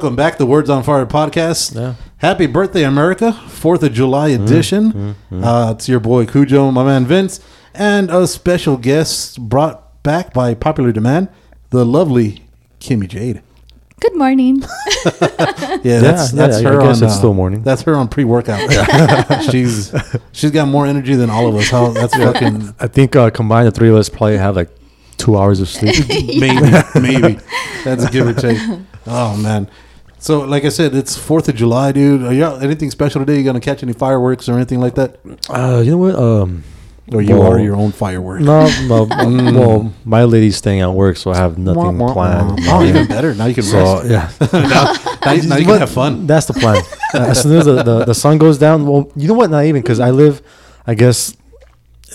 Welcome back to Words on Fire podcast. Yeah. Happy birthday, America! Fourth of July edition. Uh, it's your boy Cujo, my man Vince, and a special guest brought back by popular demand, the lovely Kimmie Jade. Good morning. Yeah, that's yeah, that's I her guess on. it's uh, still morning. That's her on pre-workout. she's she's got more energy than all of us. How that's fucking I think uh, combined, the three of us probably have like two hours of sleep. maybe maybe that's a give or take. Oh man. So, like I said, it's Fourth of July, dude. Are y'all anything special today? You gonna catch any fireworks or anything like that? uh, you know what? Um, Or you Well, are your own fireworks. no, no. well, my lady's staying at work, so I have nothing planned. Oh, even better. Now you can So rest. yeah, now, now you, now you can have fun. That's the plan. Uh, as soon as the, the, the sun goes down, well, you know what? Not even because I live, I guess,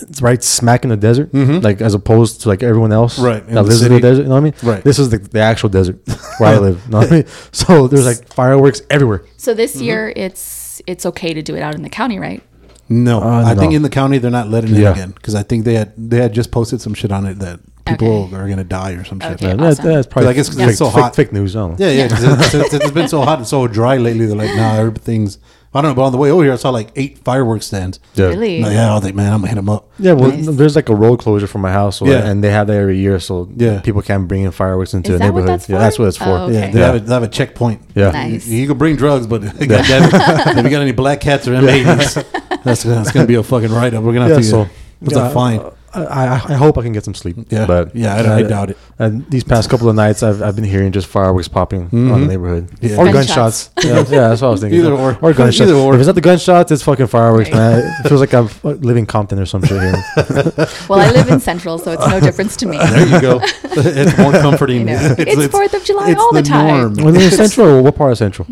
it's right smack in the desert, like as opposed to like everyone else, Mm-hmm. Right, in that the lives in the desert. You know what I mean? Right. This is the, the actual desert where I live. You know what I mean? So there's like fireworks everywhere. So this Mm-hmm. year it's it's okay to do it out in the county, right? No, Uh, I think in the county they're not letting it Yeah. again because I think they had they had just posted some shit on it that people Okay. are gonna die or some shit. Okay. Yeah, awesome. that, that's probably I guess 'cause fake, it's so hot. fake news. I don't know. Yeah, yeah. 'cause it's, it's- it's been so hot and so dry lately. They're like, nah, everything's. I don't know, but on the way over here, I saw like eight fireworks stands. Yeah. Really? Like, yeah, I was like, man, I'm gonna hit them up. Yeah, well, Nice. there's like a road closure for my house, so Yeah. and they have that every year, so Yeah. people can't bring in fireworks into Is the that what neighborhood. that's yeah, for? that's what it's for. Oh, Yeah, Okay. they, Yeah. Have a, they have a checkpoint. Yeah, Nice. You, you can bring drugs, but goddamn, if you got any black cats or M80s, that's, that's gonna be a fucking write up. We're gonna have yeah. to. So what's yeah, a fine? Uh, I, I, I hope I can get some sleep. Yeah. but Yeah, I- I doubt it. And these past couple of nights, I've, I've been hearing just fireworks popping on the neighborhood, Yeah. or Gunshots. gunshots. yeah, yeah, that's what I was thinking. Either or. or gunshots. Either or. If it's not the gunshots, it's fucking fireworks, man. It feels like I'm uh, living Compton or some shit here. Well, I live in Central, so it's no difference to me. There you go. it's more comforting. You know, it's Fourth of July it's all the time. norm. Well, in Central, what part of Central?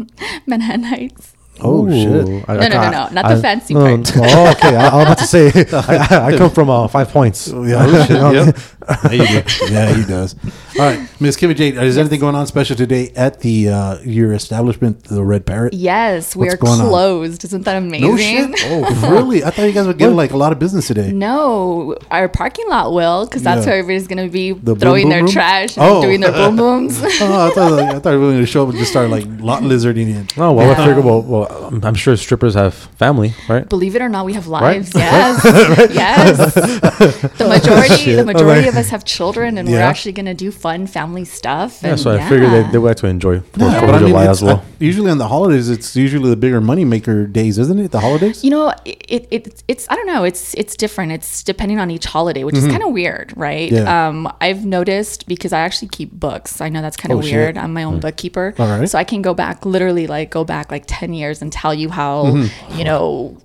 Manhattan Heights. Oh, shit. I- No, I- no, no, no, not the fancy no, part. no. Oh, okay. I, I was about to say, I, I, I come from uh, Five Points. Yeah, oh, shit, yep. There you go. Yeah, he does. All right, Miss Kimmie Jade, is anything going on special today at the uh, your establishment, the Red Parrot? Yes, we What's are going on? closed. Isn't that amazing? No shit. Oh, really? I thought you guys were getting like a lot of business today. No, our parking lot will, because that's Yeah. where everybody's gonna be boom, throwing boom, their boom? trash and Oh. doing their boom booms. Oh, I thought like, I thought we were going to show up and just start like lot lizarding in. Oh well, I Yeah. figure. Well, well, I'm- I'm sure strippers have family, right? Believe it or not, we have Right? lives. Yes, yes. The majority, Shit. the majority Okay. of us have children, and we're actually gonna do fun family stuff. Yeah, and so I figured they, they would like to enjoy Fourth Yeah. of But I mean, July as well. uh, usually on the holidays, it's usually the bigger moneymaker days, isn't it? The holidays? You know, it, it it's, it's I don't know. It's it's different. It's depending on each holiday, which is kind of weird, right? Mm-hmm. Yeah. Um, I've noticed because I actually keep books. I know that's kind of Oh, shit. weird. I'm my own bookkeeper, All right. so I can go back, literally, like go back like ten years and tell you how mm-hmm. you know.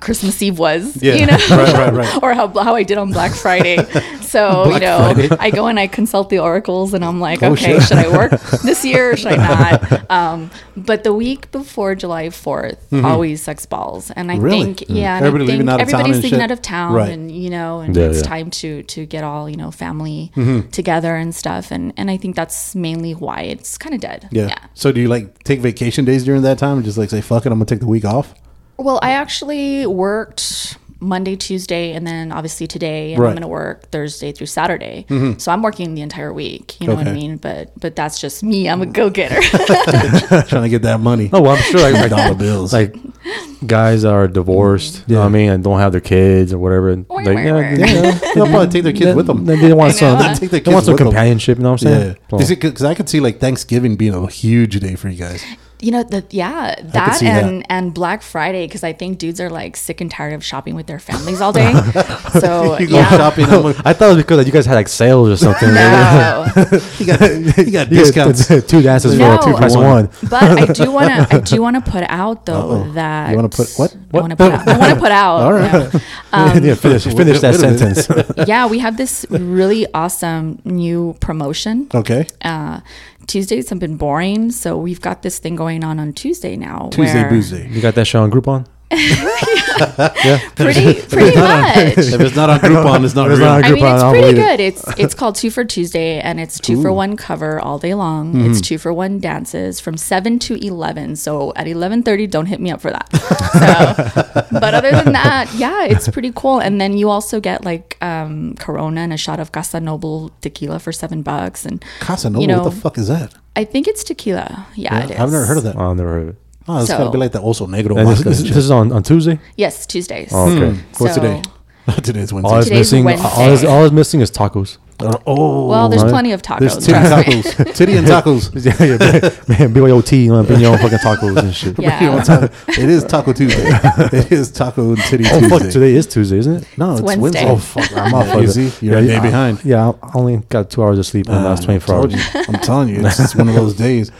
Christmas Eve was, Mm-hmm. Yeah. you know, Right, right, right. or how, how I did on Black Friday. So, Black you know, Friday. I go and I consult the oracles and I'm like, Oh, okay, shit. should I work this year or should I not? Um, but the week before July 4th always sucks balls. And I Mm-hmm. Think, yeah, and Everybody I think leaving out of town everybody's leaving out of town and, you know, and Yeah, it's yeah. time to, to get all, you know, family Mm-hmm. together and stuff. And, and I think that's mainly why it's kind of dead. yeah. So do you like take vacation days during that time and just like say, fuck it, I'm going to take the week off? Well, I actually worked Monday, Tuesday, and then obviously today, and Right. Mm-hmm. I'm going to work Thursday through Saturday. So I'm working the entire week. You know what I mean? But but that's just me. I'm a go getter. Trying to get that money. Oh, well, I'm sure I like, Dollar bills. like guys are divorced, you know what I mean, and don't have their kids or whatever. and, Wah, Like, wah, yeah, wah. yeah, They'll probably take their kids with them. They, they want I some. know. They, Take their they want some with them. companionship. You know what I'm Yeah. saying? So- Because I could see like Thanksgiving being a huge day for you guys. You know the yeah that and that. and Black Friday because I think dudes are like sick and tired of shopping with their families all day. so You go yeah. shopping. I'm like, I thought it was because you guys had like sales or something. No, you got, you got You discounts. get two dances No. for two price One. one. but I do want to I do want to put out though Uh-oh. that You wanna put- what? I want to put out, I want to put out. All right. yeah. yeah, finish, finish that Wait a minute. sentence. yeah, we have this really awesome new promotion. Okay. Uh, Tuesdays have been boring, so we've got this thing going on on Tuesday now. Tuesday where- Tuesday. You got that show on Groupon? Pretty, pretty much. If it's not on Groupon, it's not It's real. not I mean, it's I'll pretty believe it. good. It's it's called Two for Tuesday, and it's two for one cover all day long. Mm-hmm. It's two for one dances from seven to eleven. So at eleven thirty, don't hit me up for that. So, but other than that, yeah, it's pretty cool. And then you also get like um, Corona and a shot of Casa Noble tequila for seven bucks. And Casa Noble, you know, what the fuck is that? I think it's tequila. Yeah, it is. I've never heard of that. Oh, I've never heard of it. Oh, it's So- gotta be like the Oso Negro. This, this, this is on, on Tuesday? Yes, Tuesdays. Oh, okay. Hmm. What's So- today? Today's All Wednesday. is missing. Wednesday. All is, all is missing is tacos. Uh, oh, Well, there's right. plenty of there's tacos. titty trust tacos. titty and tacos. yeah, yeah, man, BYOT, you know, bring your own fucking tacos and shit. Yeah. taco- it is Taco Tuesday. it is Taco and Titty Oh, Tuesday. fuck, today is Tuesday, isn't it? No, it's, It's Wednesday. Wednesday. Oh, fuck. I'm I'm off. off You of see? it. You're a day behind. Yeah, I only got two hours of sleep in the last Uh, 24 hours. you. I'm telling you, it's just one of those days.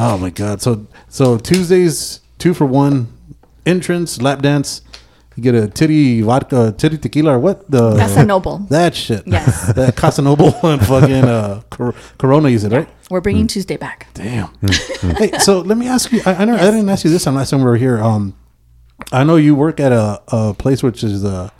Oh my god! So so Tuesdays two for one entrance lap dance. You get a titty vodka, titty tequila, or what? The Casa Noble. That shit. Yes. that Casa Noble and fucking uh, Cor- Corona. Is it right? We're bringing Tuesday back. Damn. hey, so let me ask you. I, I, know, I didn't ask you this on last time we were here. Um, I know you work at a, a place which is uh,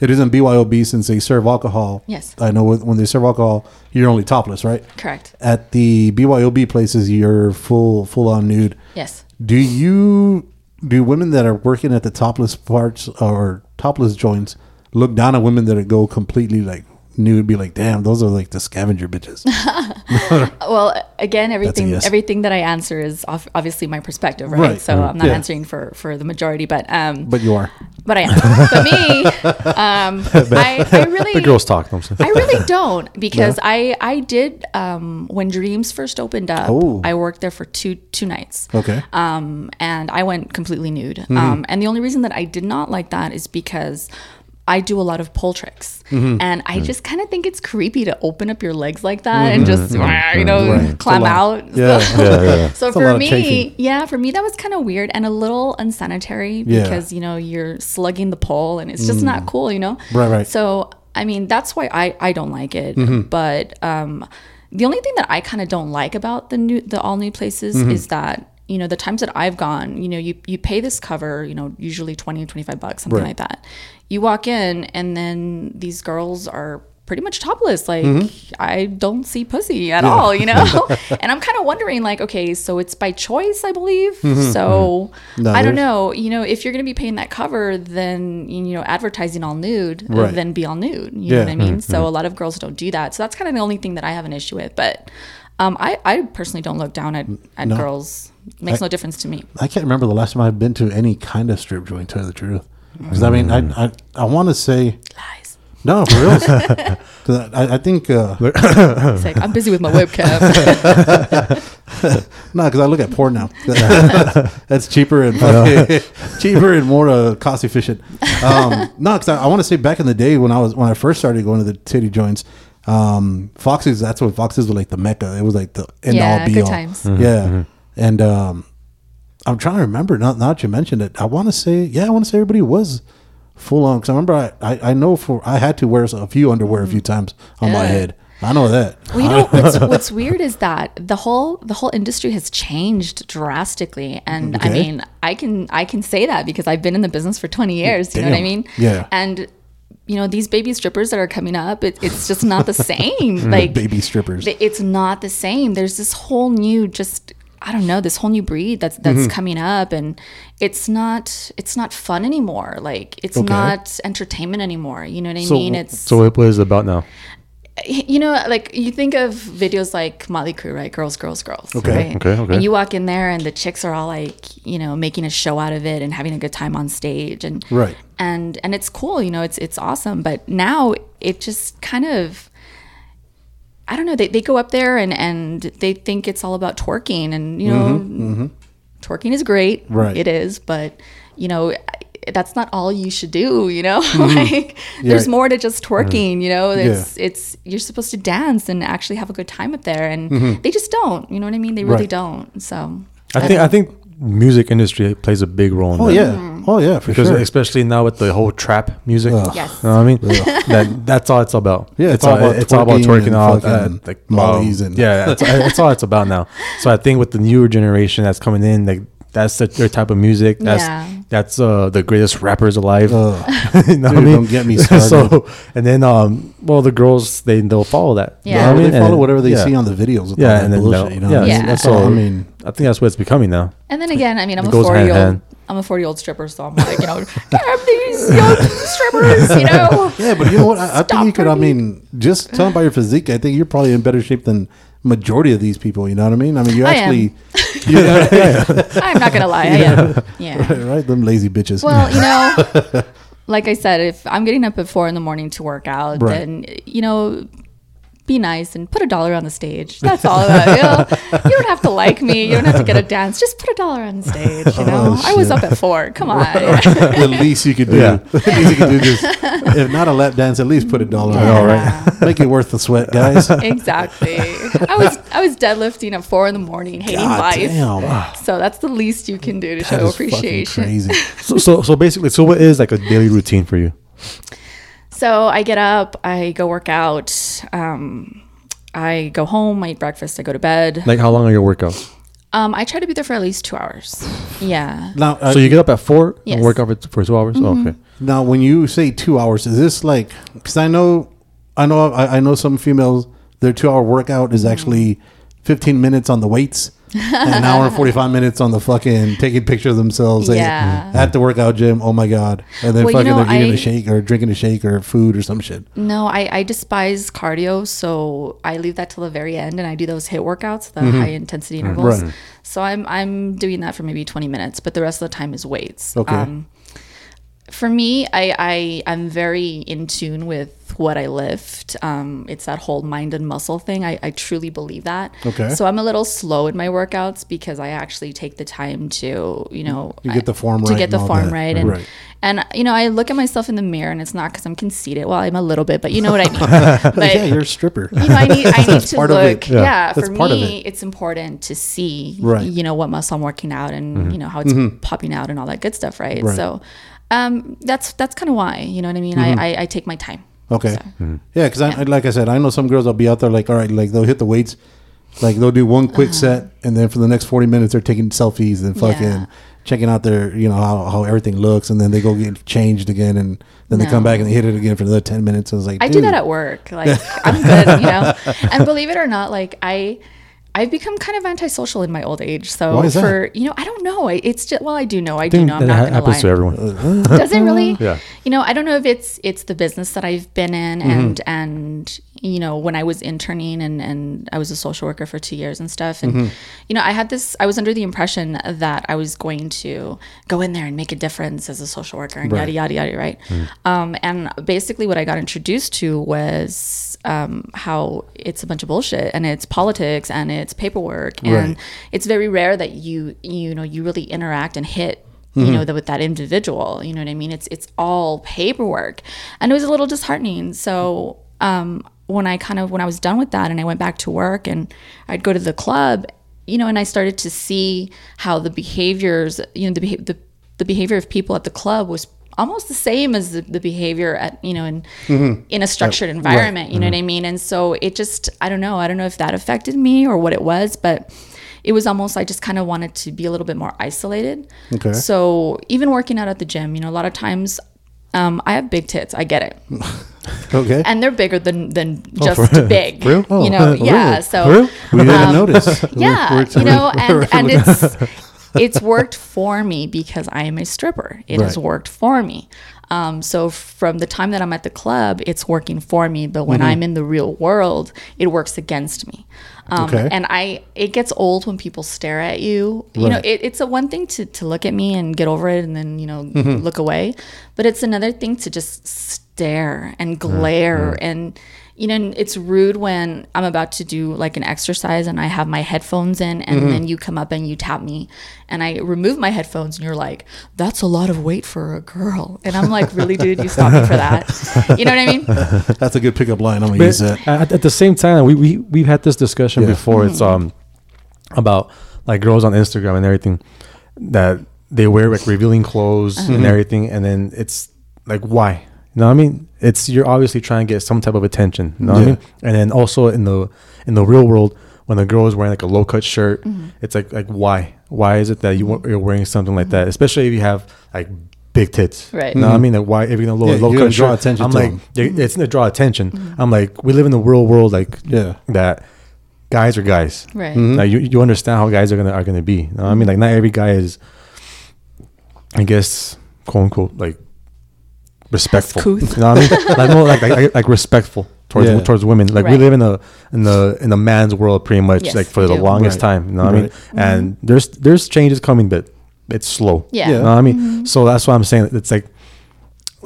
it isn't BYOB since they serve alcohol. Yes. I know when when they serve alcohol, you're only topless, right? Correct. At the BYOB places, you're full full on nude. Yes. Do you do women that are working at the topless parts or topless joints look down at women that go completely like nude? Be like, damn, those are like the scavenger bitches. Well, again, everything yes. everything that I answer is obviously my perspective, right? Right. So I'm not Yeah. answering for for the majority, but um, but you are. but I am. but me, um, I, I really The girls talk. I really don't because I I did um, when Dreams first opened up. Oh. I worked there for two two nights. Okay. Um, and I went completely nude. Um, and the only reason that I did not like that is because I do a lot of pole tricks, and I just kind of think it's creepy to open up your legs like that and just you know Right. climb It's a lot. out. Yeah. So, yeah, yeah. so for me, chafing. yeah, for me that was kind of weird and a little unsanitary because you know you're slugging the pole and it's just not cool, you know. Right, right. So I mean that's why I I don't like it. Mm-hmm. But um, the only thing that I kind of don't like about the new the all new places Mm-hmm. is that you know the times that I've gone, you know, you you pay this cover, you know, usually 20 25 bucks something Right. like that. You walk in and then these girls are pretty much topless like Mm-hmm. I don't see pussy at all, you know? and I'm kind of wondering like okay, so it's by choice, I believe. So Mm-hmm. No, I don't know, you know, if you're going to be paying that cover then you know advertising all nude Right. then be all nude, you Yeah. know what I mean? So a lot of girls don't do that. So that's kind of the only thing that I have an issue with, but um, I, I personally don't look down at, at No. girls. Makes no difference to me. I can't remember the last time I've been to any kind of strip joint. To tell you the truth, because I mean, I I, I want to say Lies. no for real. 'Cause I, I think uh, It's like I'm busy with my webcam. no, because I look at porn now. That's cheaper and cheaper and more uh, cost efficient. Um, no, because I, I want to say back in the day when I was when I first started going to the titty joints, um, Foxes. That's what Foxes were like the mecca. It was like the end Yeah, all be good all. times. Yeah, and um, I'm trying to remember. Not that you mentioned it, I want to say yeah, I want to say everybody was full on because I remember I, I I know for I had to wear a few underwear a few mm-hmm. times on my head. I know that. Well, you know what's, what's weird is that the whole the whole industry has changed drastically, and I mean, I can I can say that because I've been in the business for twenty years. You know what I mean? Yeah. And you know these baby strippers that are coming up, it, it's just not the same. like baby strippers. it's not the same. There's this whole new just I don't know this whole new breed that's that's Mm-hmm. coming up, and it's not it's not fun anymore. Like it's Okay. not entertainment anymore. You know what I So- mean? It's So what is it about now? you know, like you think of videos like Motley Crue, right? Girls, girls, girls. Okay, right? okay, okay. And you walk in there, and the chicks are all like, you know, making a show out of it and having a good time on stage, and Right. and and it's cool, you know, it's it's awesome. But now it just kind of, I don't know, they they go up there and and they think it's all about twerking, and you know, twerking is great, Mm-hmm, Right. It is, but you know. That's not all you should do, you know. like, there's more to just twerking, you know. Yeah. It's it's you're supposed to dance and actually have a good time up there, and they just don't. You know what I mean? They really Mm-hmm. Right. don't. So I think I think music industry plays a big role in Oh that. yeah. Oh yeah, for Because sure. especially now with the whole trap music, Ugh. Yes. you know what I mean? that that's all it's about. Yeah, it's all about it's all about twerking twerking and out, fucking uh, like mollies um, and- yeah, that's, that's all it's about now. So I think with the newer generation that's coming in, like that's the, their type of music. That's Yeah. That's uh, the greatest rappers alive. You know what I mean? don't get me started. so and then um, well, the girls they they'll follow that. You know Yeah. what I mean? they follow And- whatever they yeah. see on the videos. With Yeah, all that and then bullshit, they'll- you know. yeah, what I mean? Yeah. that's So all. I mean, I think that's what it's becoming now. And then again, I mean, I'm It a goes 40 hand year in old. I'm a 40 year old stripper, so I'm like, you know, damn these young strippers, you know. yeah, but you know what? I, I think Stop you could. I twerking. mean, just tell them by your physique, I think you're probably in better shape than majority of these people. You know what I mean? I mean, you I am. actually, you I'm not gonna lie, I am. Yeah. right? Them lazy bitches. Well, you know, like I said, if I'm getting up at four in the morning to work out, Right. then you know, be nice and put a dollar on the stage. That's all. About, you, know? you don't have to like me. You don't have to get a dance. Just put a dollar on the stage. You know, Oh, I was up at four. Come on. the least you could do, Yeah. the least you could do, just if not a lap dance, at least put a dollar. on. All Yeah. Make it worth the sweat, guys. exactly. I was I was deadlifting at four in the morning, hating God life. damn. So that's the least you can do to That show is appreciation. crazy. So, so so basically, so what is like a daily routine for you? So I get up, I go work out, um, I go home, I eat breakfast, I go to bed. Like how long are your workouts? Um, I try to be there for at least two hours. Yeah. Now, uh, so you get up at four Yes. and work out for, for two hours. Oh, okay. Now, when you say two hours, is this like? Because I know, I know, I, I know some females. Their two-hour workout is actually fifteen minutes on the weights, and an hour and forty-five minutes on the fucking taking pictures of themselves Yeah. at the workout gym. Oh my god! And then Well, you fucking know, they're eating I- a shake or drinking a shake or food or some shit. No, I, I despise cardio, so I leave that till the very end, and I do those hit workouts, the mm-hmm. high intensity intervals. Right. So I'm I'm doing that for maybe 20 minutes, but the rest of the time is weights. Okay. Um, for me, I, I I'm very in tune with what I lift. Um, it's that whole mind and muscle thing. I, I truly believe that. Okay. So I'm a little slow in my workouts because I actually take the time to, you know, You get the form to right get the and form that. right, and Right. and you know, I look at myself in the mirror, and it's not because I'm conceited. Well, I'm a little bit, but you know what I mean. but yeah, you're a stripper. you know, I need I need to look. Yeah, Yeah, for that's part of me, it's important to see, Right. Mm-hmm. you know, what muscle I'm working out and you know how it's popping out and all that good stuff, right? Right. So, um, that's that's kind of why, you know what I mean. I, I I take my time. Okay. So, Yeah, because I like I said, I know some girls I'll be out there like, all right, like they'll hit the weights, like they'll do one quick set, and then for the next forty minutes they're taking selfies and fucking Uh-huh. Yeah. checking out their, you know, how, how everything looks, and then they go get changed again, and then they come back and they hit it again for another ten minutes. I was like, I do that at work. Like I'm good, you know. And believe it or not, like I. I've become kind of antisocial in my old age. So Why is that? for you know, I don't know. It's just well, I do know. I, do know. I'm not ha- gonna happens lie. to everyone. Does it really? Yeah. You know, I don't know if it's it's the business that I've been in Mm-hmm. and and you know, when I was interning and and I was a social worker for 2 years and stuff and Mm-hmm. you know, I had this I was under the impression that I was going to go in there and make a difference as a social worker and yada yada yada, right? Mm. Um and basically what I got introduced to was um, how it's a bunch of bullshit and it's politics and it's paperwork and Right. it's very rare that you you know you really interact and hit you know that with that individual you know what i mean? It's it's all paperwork. And it was a little disheartening. So um when i kind of when i was done with that and i went back to work and i'd go to the club you know and i started to see how the behaviors you know the the, the behavior of people at the club was almost the same as the, the behavior at you know in mm-hmm. in a structured environment you know what mm-hmm. i mean and so it just i don't know i don't know if that affected me or what it was but it was almost I just kind of wanted to be a little bit more isolated. Okay. So even working out at the gym, you know, a lot of times um, I have big tits. I get it, Okay. and they're bigger than than oh, just Oh, for- big. real? You oh, know, Oh, yeah. really? So we didn't um, notice. yeah, We're- you know, and and it's it's worked for me because I am a stripper. It has worked for me. Um, so from the time that I'm at the club, it's working for me. But Mm-hmm. when I'm in the real world, it works against me. Um, Okay. And I, it gets old when people stare at you. You know, it, it's a one thing to to look at me and get over it, and then you know Mm-hmm. look away. But it's another thing to just stare and glare and you know and it's rude when i'm about to do like an exercise and i have my headphones in and Mm-hmm. then you come up and you tap me and i remove my headphones and you're like that's a lot of weight for a girl and i'm like really dude you stopped me for that you know what i mean That's a good pickup line. I'm gonna But use that. at, at the same time, we we we've had this discussion Yeah. before. It's um about like girls on Instagram and everything, that they wear like revealing clothes Uh-huh. and everything, and then it's like why? You know what I mean? It's you're obviously trying to get some type of attention. You know what I Yeah. mean? And then also in the in the real world, when the girl is wearing like a low cut shirt, Mm-hmm. it's like like why? Why is it that you you're wearing something like mm-hmm. that? Especially if you have like big tits, Right. You know what I mm-hmm. mean? Like why if you're gonna low, Yeah, low you're cut gonna draw shirt, attention I'm to like them. yeah, mm-hmm. it's gonna draw attention. Mm-hmm. I'm like we live in the real world, like Yeah. that guys are guys. Right. Like you, you understand how guys are gonna are gonna be. You know what I mean? Like not every guy is, I guess, quote unquote, like respectful. You know what I mean? like no, like, like like respectful towards Yeah. towards women. Like we live in a in the in the man's world pretty much. Yes, like for the do. longest Right. time. You know what I mean? Right. And mm-hmm. there's there's changes coming, but it's slow. Yeah. You know what I mean? Mm-hmm. So that's why I'm saying it's like.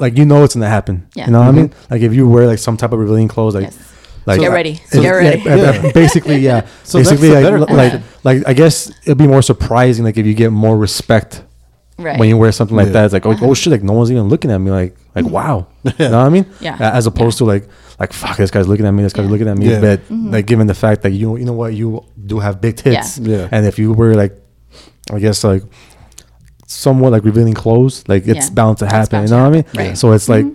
Like you know it's gonna happen. Yeah. You know what I mean? Mm-hmm. Like if you wear like some type of revealing clothes, like Yes. like Get ready. it's- Get ready. yeah, yeah, basically, yeah. So that's basically, the better like, like, like, I guess it'd be more surprising, like if you get more respect Right. when you wear something like Yeah. that. It's like, oh, oh shit, like no one's even looking at me. Like, like wow, you know what I mean? Yeah. As opposed to like, like fuck, this guy's looking at me. This guy's Yeah. looking at me. Yeah. But like, given the fact that you, you know what, you do have big tits, Yeah. Yeah. and if you were like, I guess like somewhat like revealing clothes, like it's Yeah. bound to happen. bound You know what I mean? happen. Right. Mm-hmm. So it's like.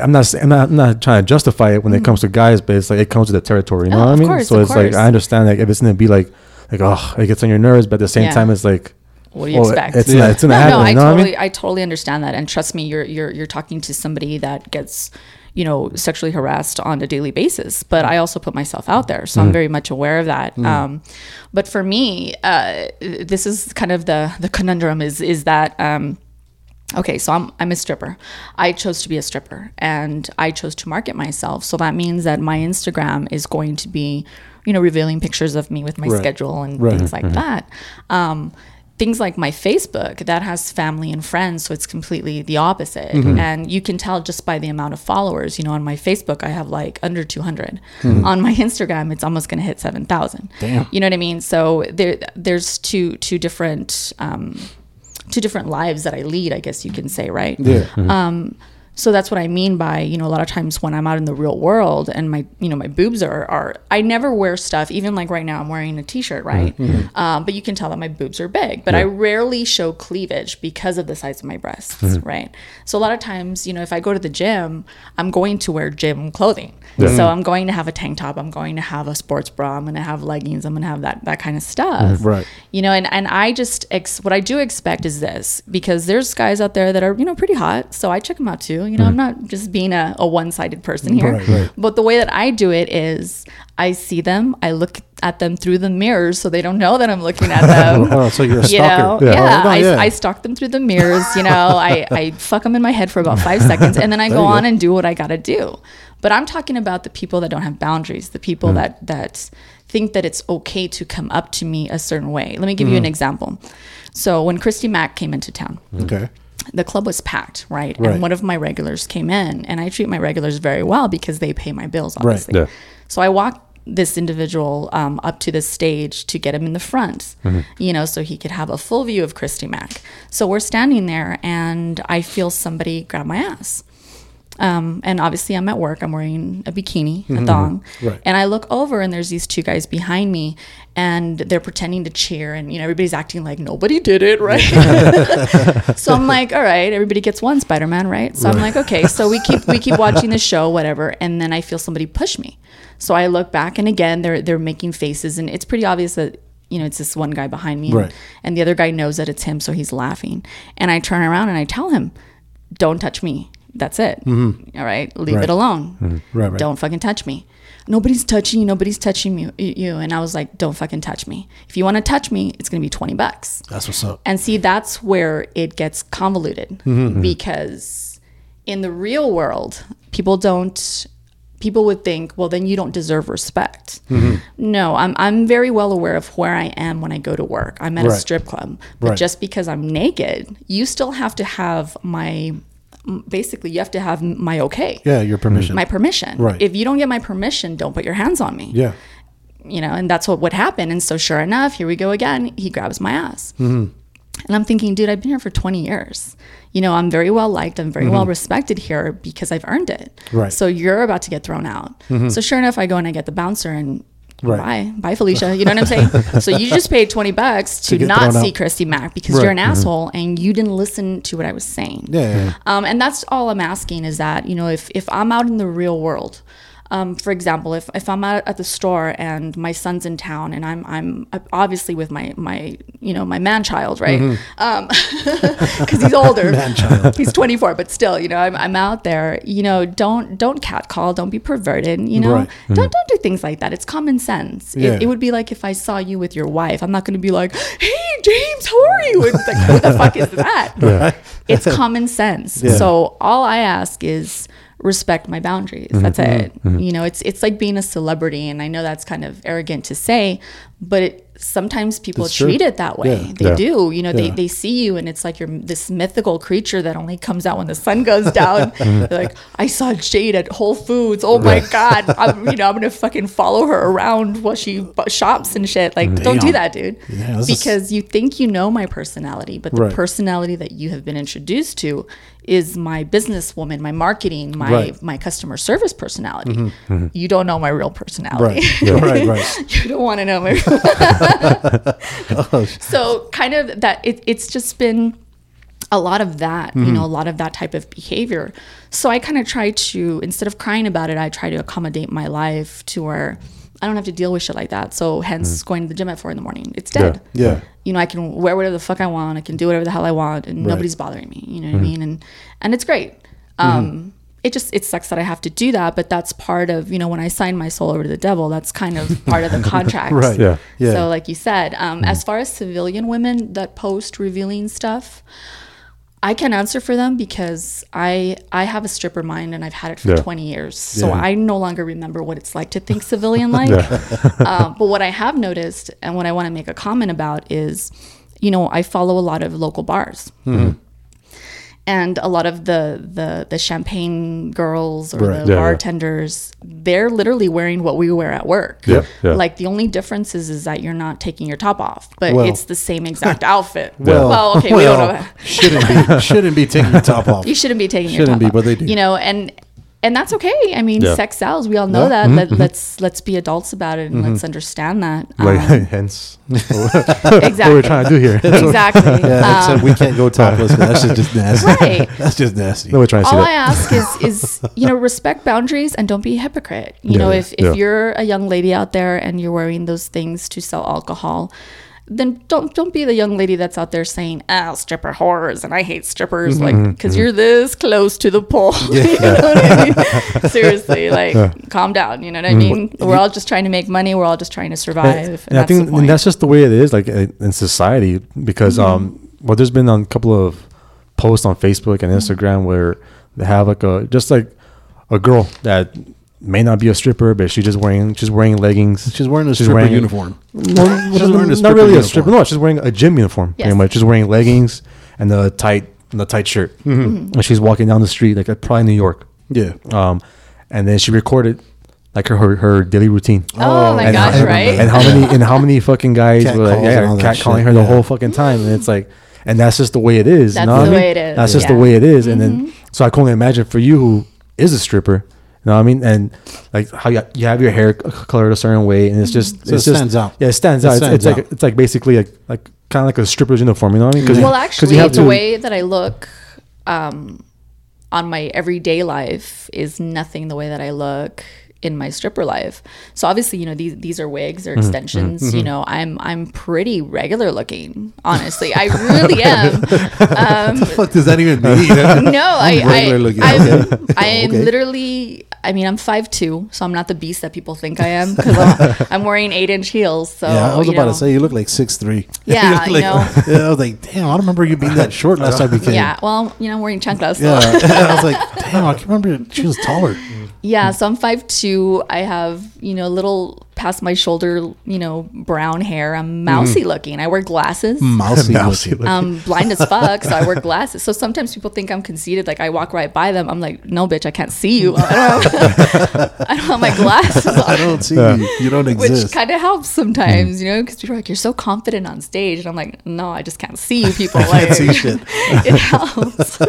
I'm not, I'm not. I'm not trying to justify it when it comes to guys, but it's like it comes to the territory. You know Mm-hmm. Oh, what I of mean? course, so of it's like. I understand like if it's gonna be like, like oh, it gets on your nerves, but at the same Yeah. time, it's like, What do you well, expect? It's Yeah. not. It's gonna no, no, I what I totally, mean? I, totally understand that, and trust me, you're you're you're talking to somebody that gets, you know, sexually harassed on a daily basis. But I also put myself out there, so Mm. I'm very much aware of that. Um, but for me, uh, this is kind of the the conundrum is is that. Um, Okay, so I'm I'm a stripper. I chose to be a stripper and I chose to market myself. So that means that my Instagram is going to be, you know, revealing pictures of me with my Right. schedule and Right. things like that. Um, things like my Facebook that has family and friends, so it's completely the opposite. And you can tell just by the amount of followers. You know, on my Facebook I have like under 200. On my Instagram, it's almost going to hit 7,000. Damn. You know what I mean? So there there's two two different. Um, two different lives that I lead, I guess you can say, right? Yeah. Um, so that's what I mean by, you know, a lot of times when I'm out in the real world and my, you know, my boobs are, are I never wear stuff, even like right now I'm wearing a t-shirt, right? Mm-hmm. Mm-hmm. Um, but you can tell that my boobs are big, but I rarely show cleavage because of the size of my breasts, mm-hmm. right? So a lot of times, you know, if I go to the gym, I'm going to wear gym clothing. So I'm going to have a tank top, I'm going to have a sports bra, I'm going to have leggings, I'm going to have that, that kind of stuff Right. you know and, and i just ex- what i do expect is this because there's guys out there that are you know pretty hot so i check them out too you know i'm not just being a, a one-sided person here Right, right. but the way that i do it is i see them i look at them through the mirrors so they don't know that i'm looking at them Oh, so you're a you know, Yeah. yeah, Oh, no, I, yeah. I stalk them through the mirrors. You know, I, I fuck them in my head for about five seconds, and then I go you go. on and do what I gotta do. But I'm talking about the people that don't have boundaries, the people Mm. that that think that it's okay to come up to me a certain way. Let me give you Mm-hmm. an example. So when Christy Mack came into town, Okay. The club was packed, right? Right. And one of my regulars came in, and I treat my regulars very well because they pay my bills, Right. obviously. Yeah. So I walked this individual um, up to the stage to get him in the front, you know, so he could have a full view of Christy Mack. So we're standing there, and I feel somebody grab my ass. Um, and obviously, I'm at work. I'm wearing a bikini, a thong, Right. and I look over, and there's these two guys behind me, and they're pretending to cheer, and you know, everybody's acting like nobody did it, right? so I'm like, all right, everybody gets one Spider-Man, right? So I'm like, okay, so we keep we keep watching the show, whatever, and then I feel somebody push me. So I look back, and again, they're they're making faces, and it's pretty obvious that you know it's this one guy behind me, Right. and the other guy knows that it's him, so he's laughing. And I turn around and I tell him, "Don't touch me. That's it. Mm-hmm. All right, leave Right. it alone. Mm-hmm. Right, right. Don't fucking touch me." Nobody's touching you. Nobody's touching you. You and I was like, "Don't fucking touch me. If you want to touch me, it's gonna be twenty bucks." That's what's up. And see, that's where it gets convoluted mm-hmm. because in the real world, people don't. People would think, well, then you don't deserve respect. No, I'm I'm very well aware of where I am when I go to work. I'm at a strip club, but Right. just because I'm naked, you still have to have my. Basically, you have to have my okay, Yeah, your permission. my permission. Right. If you don't get my permission, don't put your hands on me yeah. you know, and that's what would happen. And so, sure enough, here we go again. He grabs my ass. Mm-hmm. And I'm thinking, dude, I've been here for 20 years. You know, I'm very well liked. I'm very well mm-hmm. respected here because I've earned it. Right. So you're about to get thrown out. Mm-hmm. So sure enough, I go and I get the bouncer, and Right. bye, bye, Felicia. You know what I'm saying? so you just paid twenty bucks to, get not see out. Christy Mack because Right. you're an asshole and you didn't listen to what I was saying. Yeah, yeah, yeah. Um, and that's all I'm asking is that, you know, if, if I'm out in the real world, um, for example, if, if I'm out at the store and my son's in town and I'm, I'm obviously with my, my, you know, my man child, right? Um, cause he's older, he's 24, but still, you know, I'm, I'm out there, you know, don't, don't catcall, don't be perverted, you know, Right. don't, don't do things like that. It's common sense. Yeah. It, it would be like if I saw you with your wife, I'm not going to be like, Hey, James, how are you? It's like, what the fuck is that? it's common sense. Yeah. So all I ask is respect my boundaries. Mm-hmm, that's mm-hmm, it. Mm-hmm. You know, it's it's like being a celebrity, and I know that's kind of arrogant to say, but it, sometimes people It's true. treat it that way. Yeah. They Yeah. do. You know, they, Yeah. they see you, and it's like you're this mythical creature that only comes out when the sun goes down. Like, I saw Jade at Whole Foods. Oh my god, I'm you know I'm gonna fucking follow her around while she shops and shit. Like, don't do that, dude. This is- because you think you know my personality, but the Right. personality that you have been introduced to is my businesswoman, my marketing, my Right. my customer service personality. Mm-hmm. Mm-hmm. You don't know my real personality. Right. right, right. you don't want to know my. Oh, so kind of that it, it's just been a lot of that you mm-hmm. know a lot of that type of behavior so i kind of try to instead of crying about it i try to accommodate my life to where i don't have to deal with shit like that. So hence going to the gym at four in the morning. It's dead. Yeah. you know i can wear whatever the fuck i want. I can do whatever the hell i want and nobody's bothering me. You know what i mean? And and it's great. Um it just it sucks that i have to do that but that's part of you know when i sign my soul over to the devil that's kind of part of the contract. Right. Yeah. Yeah. so, like you said, um, as far as civilian women that post revealing stuff, I can answer for them because I I have a stripper mind and I've had it for Yeah. 20 years. So Yeah. I no longer remember what it's like to think civilian like. um, but what I have noticed and what I want to make a comment about is, you know, I follow a lot of local bars. And a lot of the, the the champagne girls or Right. the Yeah, yeah. bartenders, they're literally wearing what we wear at work. Yeah, yeah. Like the only difference is, is that you're not taking your top off, but Well- it's the same exact outfit. Well, Well, okay, we don't know. Shouldn't be shouldn't be taking the top off. You shouldn't be taking Shouldn't your top be, off. but they do. You know, and and that's okay. I mean, Yeah. sex sells. We all know Yeah. that. Let, let's let's be adults about it and let's understand that. Like, Um, hence exactly. what we're trying to do here. exactly. Yeah, Um, except we can't go topless. That's just, just nasty. Right. That's just nasty. no, we're trying to see all. I ask is is you know respect boundaries and don't be a hypocrite. You Yeah, know, yeah, if if you're a young lady out there and you're wearing those things to sell alcohol, then don't don't be the young lady that's out there saying, "Ah, stripper whores," and I hate strippers, Mm-hmm, like because you're this close to the pole. you know what I mean? Seriously, like calm down. You know what I mean? We're all just trying to make money. We're all just trying to survive. And, And, I that's think the and that's just the way it is, like in society. Because Mm-hmm. um, well, there's been a couple of posts on Facebook Mm-hmm. and Instagram where they have like a just like a girl that may not be a stripper, but she's just wearing she's wearing leggings. She's wearing a She's stripper wearing- uniform. No, She's wearing a not stripper really a stripper. No, she's wearing a gym uniform. Pretty much, she's wearing leggings and the tight and the tight shirt. Mm-hmm. And she's walking down the street like probably New York. Yeah. Um, and then she recorded like her her, her daily routine. oh my and, gosh, and, right? And how many and how many fucking guys Cat were like, calls and all yeah, cat calling shit, her the yeah. whole fucking time, and it's like, and that's just the way it is. That's you know what the I mean? way it is, That's just yeah. the way it is. And then, so I can only imagine for you who is a stripper. You know what I mean? And like how you, you have your hair colored a certain way, and it's just So it's it just, stands out. Yeah, it stands It out. stands it's, it's like out. it's like basically like like kind of like a stripper's uniform. You know what I mean? Cause well, actually, you have the to- way that I look um, on my everyday life is nothing the way that I look in my stripper life. So obviously, you know, these these are wigs Mm-hmm. or extensions. You know, I'm I'm pretty regular looking. Honestly, I really am. What the fuck does that even mean? No, I, regular I, looking. I'm, I am Okay. literally. I mean, I'm 5'2", so I'm not the beast that people think I am because I'm, I'm wearing eight inch heels. So yeah, I was about know. to say you look like six three. Yeah, you know. Yeah, I was like, damn, I don't remember you being that short last time we came. Yeah, well, you know, I'm wearing chanclas. So. Yeah, I was like, damn, I can remember she was taller. Yeah, so I'm 5'2". I have, you know, little past my shoulder, you know, brown hair. I'm mousy mm-hmm. looking. I wear glasses. Mousy, Mousy looking. I'm blind as fuck, so I wear glasses. So sometimes people think I'm conceited. Like I walk right by them. I'm like, no, bitch, I can't see you. I don't have, I don't have my glasses on. I don't see you. You don't exist. Which kind of helps sometimes, you know, because people are like, "You're so confident on stage," and I'm like, "No, I just can't see you people." Like, can't see shit. it helps.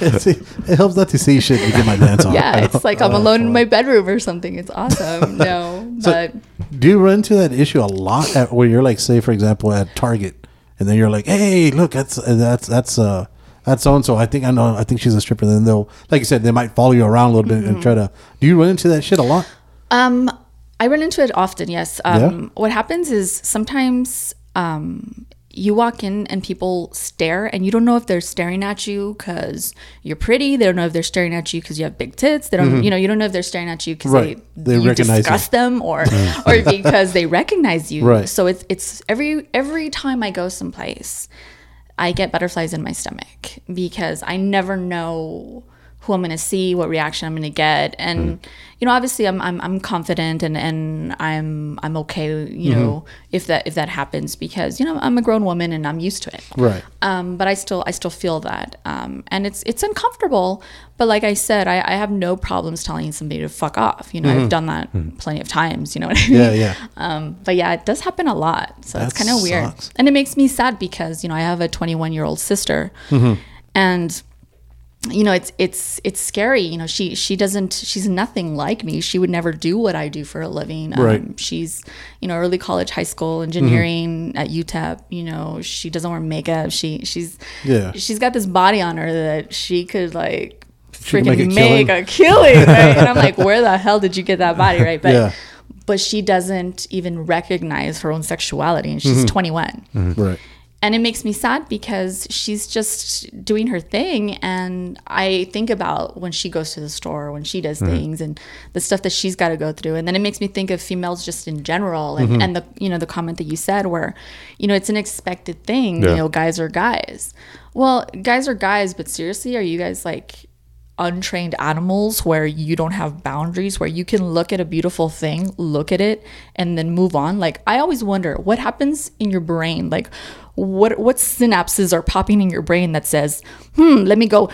It's- it helps not to see shit to get my dance on. yeah, it's like I'm oh, alone in my bedroom or something. It's awesome. No, So- but Do you run into that issue a lot at, where you're like, say, for example, at Target, and then you're like, "Hey, look, that's that's that's uh that's so and so. I think I know. I think she's a stripper." Then they'll, like you said, they might follow you around a little bit and try to. Do you run into that shit a lot? Um, I run into it often. Yes. Um, Yeah? What happens is sometimes um, you walk in and people stare, and you don't know if they're staring at you because you're pretty. They don't know if they're staring at you because you have big tits. They don't, you know, you don't know if they're staring at you because Mm-hmm. Right. they, They recognize you. disgust them or or because they recognize you. Right. So it's it's every every time I go someplace, I get butterflies in my stomach because I never know who I'm going to see, what reaction I'm going to get, and you know, obviously, I'm I'm, I'm confident and, and I'm I'm okay, you know, if that if that happens because you know I'm a grown woman and I'm used to it, Right. um, but I still I still feel that, um, and it's it's uncomfortable. But like I said, I, I have no problems telling somebody to fuck off. You know, I've done that plenty of times. You know what I mean? Yeah, yeah. Um, but yeah, it does happen a lot. So That it's kind of weird. And it makes me sad because, you know, I have a 21 year old sister Mm-hmm. and you know, it's it's it's scary. You know, she she doesn't she's nothing like me. She would never do what I do for a living. Um, Right. she's, you know, early college, high school engineering at UTEP, you know, she doesn't wear makeup. She she's Yeah. she's got this body on her that she could like She freaking make make, a a killing. Right? and I'm like, where the hell did you get that body? Right. But Yeah. but she doesn't even recognize her own sexuality and she's 21 Right. And it makes me sad because she's just doing her thing. And i think about when she goes to the store when she does mm-hmm. things and the stuff that she's got to go through. And then it makes me think of females just in general and, mm-hmm. and the you know the comment that you said where you know it's an expected thing Yeah. you know guys are guys. Well guys are guys but seriously are you guys like untrained animals where you don't have boundaries where you can look at a beautiful thing look at it and then move on? Like i always wonder what happens in your brain. Like what what synapses are popping in your brain that says hmm let me go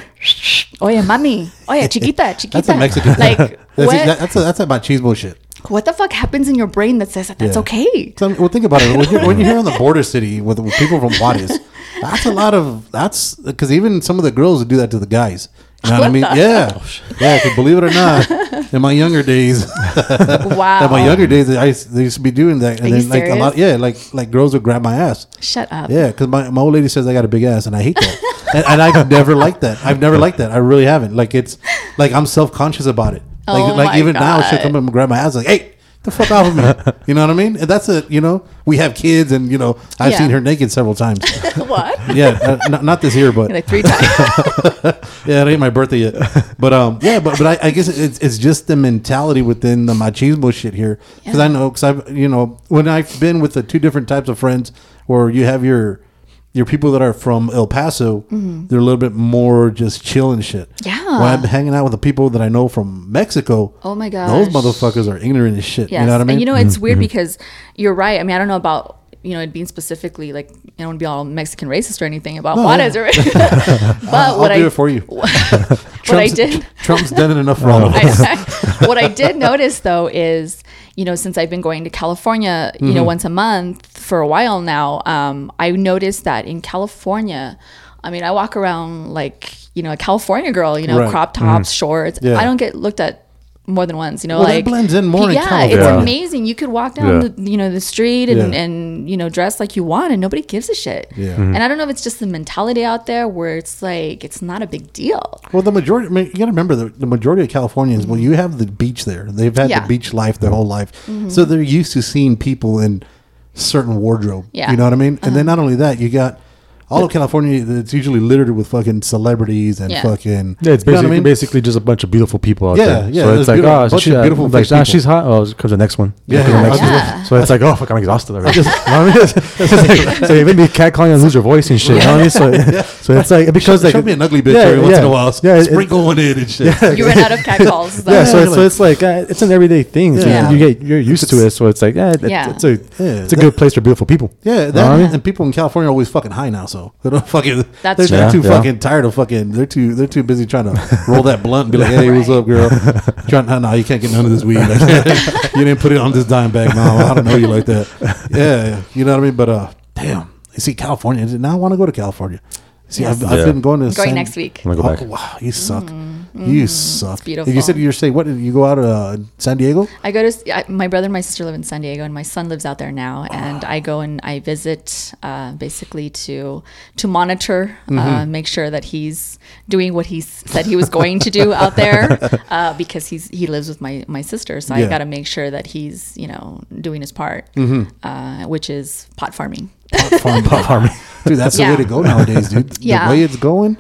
oye mami oye chiquita chiquita That's a Mexican. like That's what, that- that's a, that's about cheese bullshit. what the fuck happens in your brain that says that that's Yeah. okay So, well, think about it. When you're, when you're here on the border city with, with people from Juarez, that's a lot of that's because even some of the girls would do that to the guys. You know what, I What mean? the- Yeah, oh, yeah. 'cause believe it or not, in my younger days, wow in my younger days, I used, they used to be doing that, and Are then like a lot, yeah, like like girls would grab my ass. shut up Yeah, because my, my old lady says I got a big ass, and I hate that. and, and I've never liked that. I've never liked that. I really haven't. Like it's like I'm self conscious about it. Like Oh like even now, she'll God. come and grab my ass like, hey. The fuck off of me, you know what I mean? And that's it. You know, we have kids, and you know, I've Yeah. seen her naked several times. what yeah, uh, not, not this year, but like three times yeah, it ain't my birthday yet. But um, yeah, but but I, I guess it's it's just the mentality within the machismo shit here. Because I know, because I've you know when I've been with the two different types of friends, where you have your your people that are from El Paso, they're a little bit more just chill and shit. Mm-hmm. Yeah. When I'm hanging out with the people that I know from Mexico, Oh my god, those motherfuckers are ignorant as shit. Yes. You know what I mean? And you know, it's weird Mm-hmm. because you're right. I mean, I don't know about you know it being specifically like I don't want to be all Mexican racist or anything about No, Juarez, yeah. or but I'll what do I it for you. what I did Trump's done it enough wrong. I, what I did notice though is, you know, since I've been going to California, you Mm-hmm. know, once a month for a while now, um, I noticed that in California, I mean, I walk around like, you know, a California girl, you know, Right. Mm-hmm. crop tops, shorts. Yeah. I don't get looked at more than once, you know, Well, that like blends in more yeah, California. it's Yeah. amazing. You could walk down Yeah. the, you know, the street and, Yeah. and, you know, dress like you want and nobody gives a shit. Yeah. And I don't know if it's just the mentality out there where it's like, it's not a big deal. Well, the majority, I mean, you got to remember the, the majority of Californians, well, you have the beach there. They've had Yeah. Mm-hmm. the beach life their whole life. So they're used to seeing people in certain wardrobe. Yeah. Uh-huh. You know what I mean? And then not only that, you got all of California, it's usually littered with fucking celebrities and Yeah. fucking. Yeah, it's you know what basically, I mean? basically just a bunch of beautiful people out Yeah, there. yeah, So there's it's like, beautiful- oh, so bunch she, of beautiful like, people. ah, she's hot. Oh, comes the next one. Yeah, Comes the yeah, next yeah. one. So it's like, oh, fuck, I'm exhausted already. You know what I mean? It's like- so even be catcalling and lose your voice and shit. You know what I mean? So, so it's like because Show, like show me an ugly bitch yeah, every once in a while. Yeah, it- sprinkle one in and shit. You ran out of catcalls. Yeah, so Yeah, it's, so like- it's like uh, it's an everyday thing. So Yeah. you get you're used to it. So it's like yeah, it, Yeah. it's a Yeah, it's a that- good place for beautiful people. Yeah, that what and people in California are always fucking high now. So they don't fucking. That's they're, true. they're too yeah. fucking tired of fucking. They're too. They're too busy trying to roll that blunt and be like, "Hey, what's up, girl? Trying, no, no, you can't get none of this weed. You didn't put it on this dime bag, mom. I don't know you like that. Yeah, you know what I mean. But uh, damn, you see, California. Now I want to go to California. See, I've, I've been going to Going San- next week. I'm gonna go back. Oh, wow, you suck. You suck. Mm-hmm. beautiful. You said you're saying what? Did you go out to uh, San Diego? I go to I, my brother and my sister live in San Diego, and my son lives out there now. And I go and I visit, uh, basically to to monitor, uh, Mm-hmm. make sure that he's doing what he said he was going to do out there, uh, because he's he lives with my my sister. So Yeah. I got to make sure that he's you know doing his part, Mm-hmm. uh, which is pot farming. Farm, farm. Dude, that's Yeah. the way to go nowadays, dude. Yeah. The way it's going.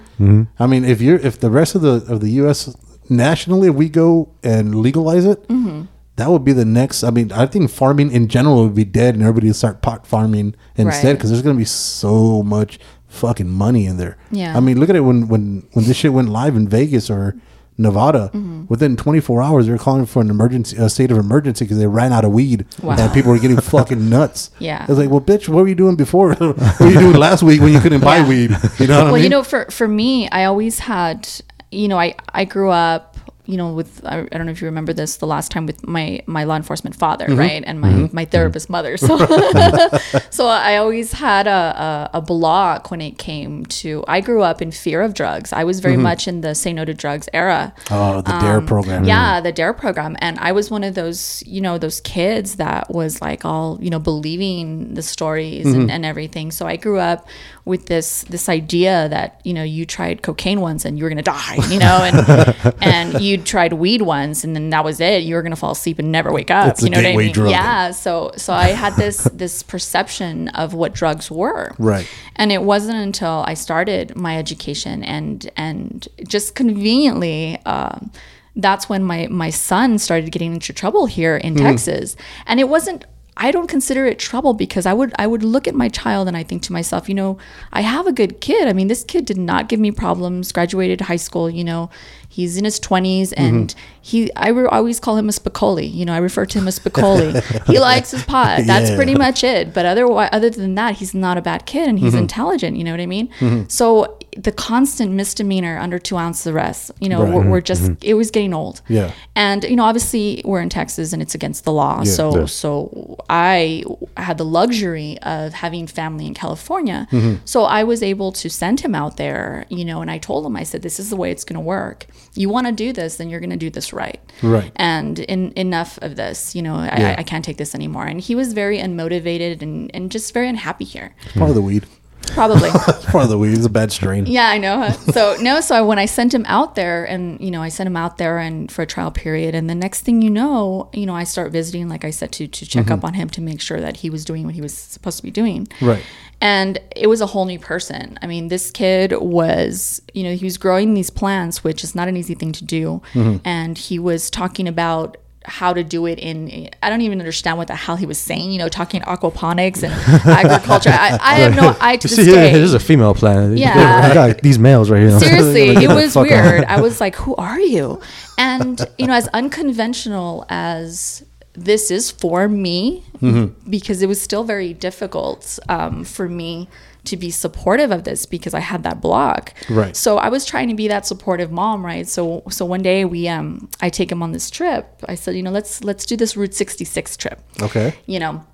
I mean, if you're if the rest of the of the U.S. nationally, if we go and legalize it, Mm-hmm. that would be the next. I mean, I think farming in general would be dead, and everybody would start pot farming instead Right. because there's gonna be so much fucking money in there. Yeah. I mean, look at it when when when this shit went live in Vegas or. Nevada, Mm-hmm. within 24 hours, they're calling for an emergency, a state of emergency because they ran out of weed Wow. and people were getting fucking nuts. Yeah. I was like, well, bitch, what were you doing before? what were you doing last week when you couldn't buy Yeah. weed? You know what I well, mean? you know, for for me, I always had, you know, I I grew up, you know, with I, I don't know if you remember this the last time with my my law enforcement father, Mm-hmm. right, and my my therapist mother. So so I always had a, a a block when it came to. I grew up in fear of drugs. I was very much in the say no to drugs era. Mm-hmm. oh, the DARE program. Um, Yeah, the DARE program. And I was one of those, you know, those kids that was like all, you know, believing the stories and, and everything. So I grew up with this this idea that, you know, you tried cocaine once and you were gonna die, you know, and and you tried weed once and then that was it. You were gonna fall asleep and never wake up. It's you know what I mean? drug. Yeah. So so I had this this perception of what drugs were. Right. And it wasn't until I started my education and and just conveniently, um, that's when my my son started getting into trouble here in Texas. And it wasn't. I don't consider it trouble because I would I would look at my child and I think to myself, you know, I have a good kid. I mean, this kid did not give me problems. Graduated high school, you know, he's in his twenties and mm-hmm. he I re- always call him a Spicoli. You know, I refer to him as Spicoli. he likes his pot. That's Yeah. pretty much it. But otherwise, other than that, he's not a bad kid and he's mm-hmm. intelligent. You know what I mean? Mm-hmm. So the constant misdemeanor under two ounces of arrest, you know, Right. we're, we're just it was getting old. Yeah. And you know, obviously, we're in Texas and it's against the law. Yeah. so Yeah. so I had the luxury of having family in California. So I was able to send him out there, you know, and I told him, I said, this is the way it's going to work. You want to do this, then you're going to do this right. Right. And in, enough of this, you know, I, Yeah. I, can't take this anymore. And he was very unmotivated and, and just very unhappy here. It's part of the weed. Probably. It's part of the weed. It's a bad strain. Yeah, I know. So no, so when I sent him out there, and you know, I sent him out there and for a trial period, and the next thing you know, you know, I start visiting, like I said, to to check mm-hmm. up on him to make sure that he was doing what he was supposed to be doing. Right. And it was a whole new person. I mean, this kid was, you know, he was growing these plants, which is not an easy thing to do, mm-hmm. and he was talking about how to do it in I don't even understand what the hell he was saying, you know, talking aquaponics and agriculture. I, I have no I to this see, day. here's a female plant. Yeah. I got these males right here. Seriously, it was weird. I was like, "Who are you?" And you know, as unconventional as this is for me, Mm-hmm. because it was still very difficult um, for me to be supportive of this because I had that block. Right. So I was trying to be that supportive mom, right? So so one day we um I take him on this trip. I said, you know, let's let's do this Route 66 trip Okay. you know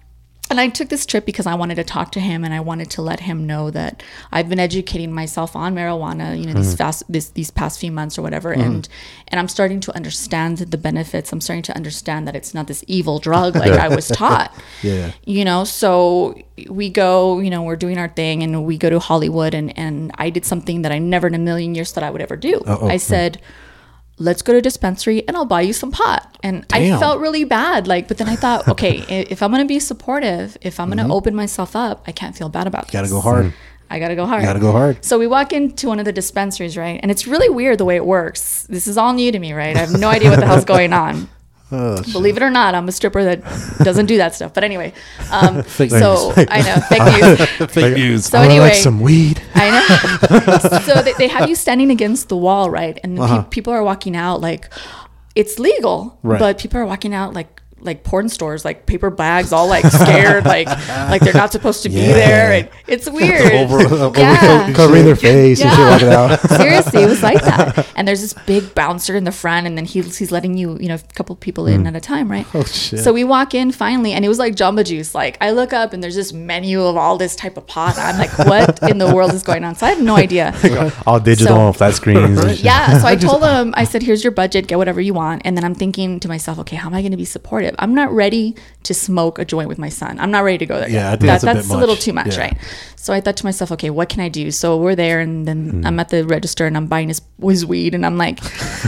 and I took this trip because I wanted to talk to him and I wanted to let him know that I've been educating myself on marijuana, you know, these mm-hmm. fast this, these past few months or whatever, mm-hmm. and and I'm starting to understand the benefits. I'm starting to understand that it's not this evil drug like I was taught. Yeah. You know, so we go, you know, we're doing our thing and we go to Hollywood and and I did something that I never in a million years thought I would ever do. I said let's go to a dispensary and I'll buy you some pot. And I felt really bad. Like, but then I thought, okay, if I'm going to be supportive, if I'm going to open myself up, I can't feel bad about this. Mm-hmm. Gotta go hard. I got to go hard. Gotta go hard. So we walk into one of the dispensaries, right? And it's really weird the way it works. This is all new to me, right? I have no idea what the hell's going on. Oh, Believe it or not, I'm a stripper that doesn't do that stuff. But anyway, um, so. I know fake news. Fake news. So I anyway, like some weed. I know. so they, they have you standing against the wall, right? And Uh-huh. people are walking out like it's legal, Right. but people are walking out like like porn stores, like paper bags, all like scared, like like they're not supposed to be there. And it's weird. Over- over- yeah. Covering their face and shit Yeah. walking out. Seriously, it was like that. And there's this big bouncer in the front, and then he's he's letting you, you know, a couple people in at a time, right? Oh, shit. So we walk in finally, and it was like Jamba Juice. Like I look up, and there's this menu of all this type of pot. I'm like, what in the world is going on? So I have no idea. All digital So- flat screens. Yeah. So I told him, I said, here's your budget, get whatever you want. And then I'm thinking to myself, okay, how am I going to be I'm not ready to smoke a joint with my son. I'm not ready to go there. Yeah, that, that's a that's a little too much, Yeah. right? So I thought to myself, okay, what can I do? So we're there, and then I'm at the register, and I'm buying his, his weed, and I'm like,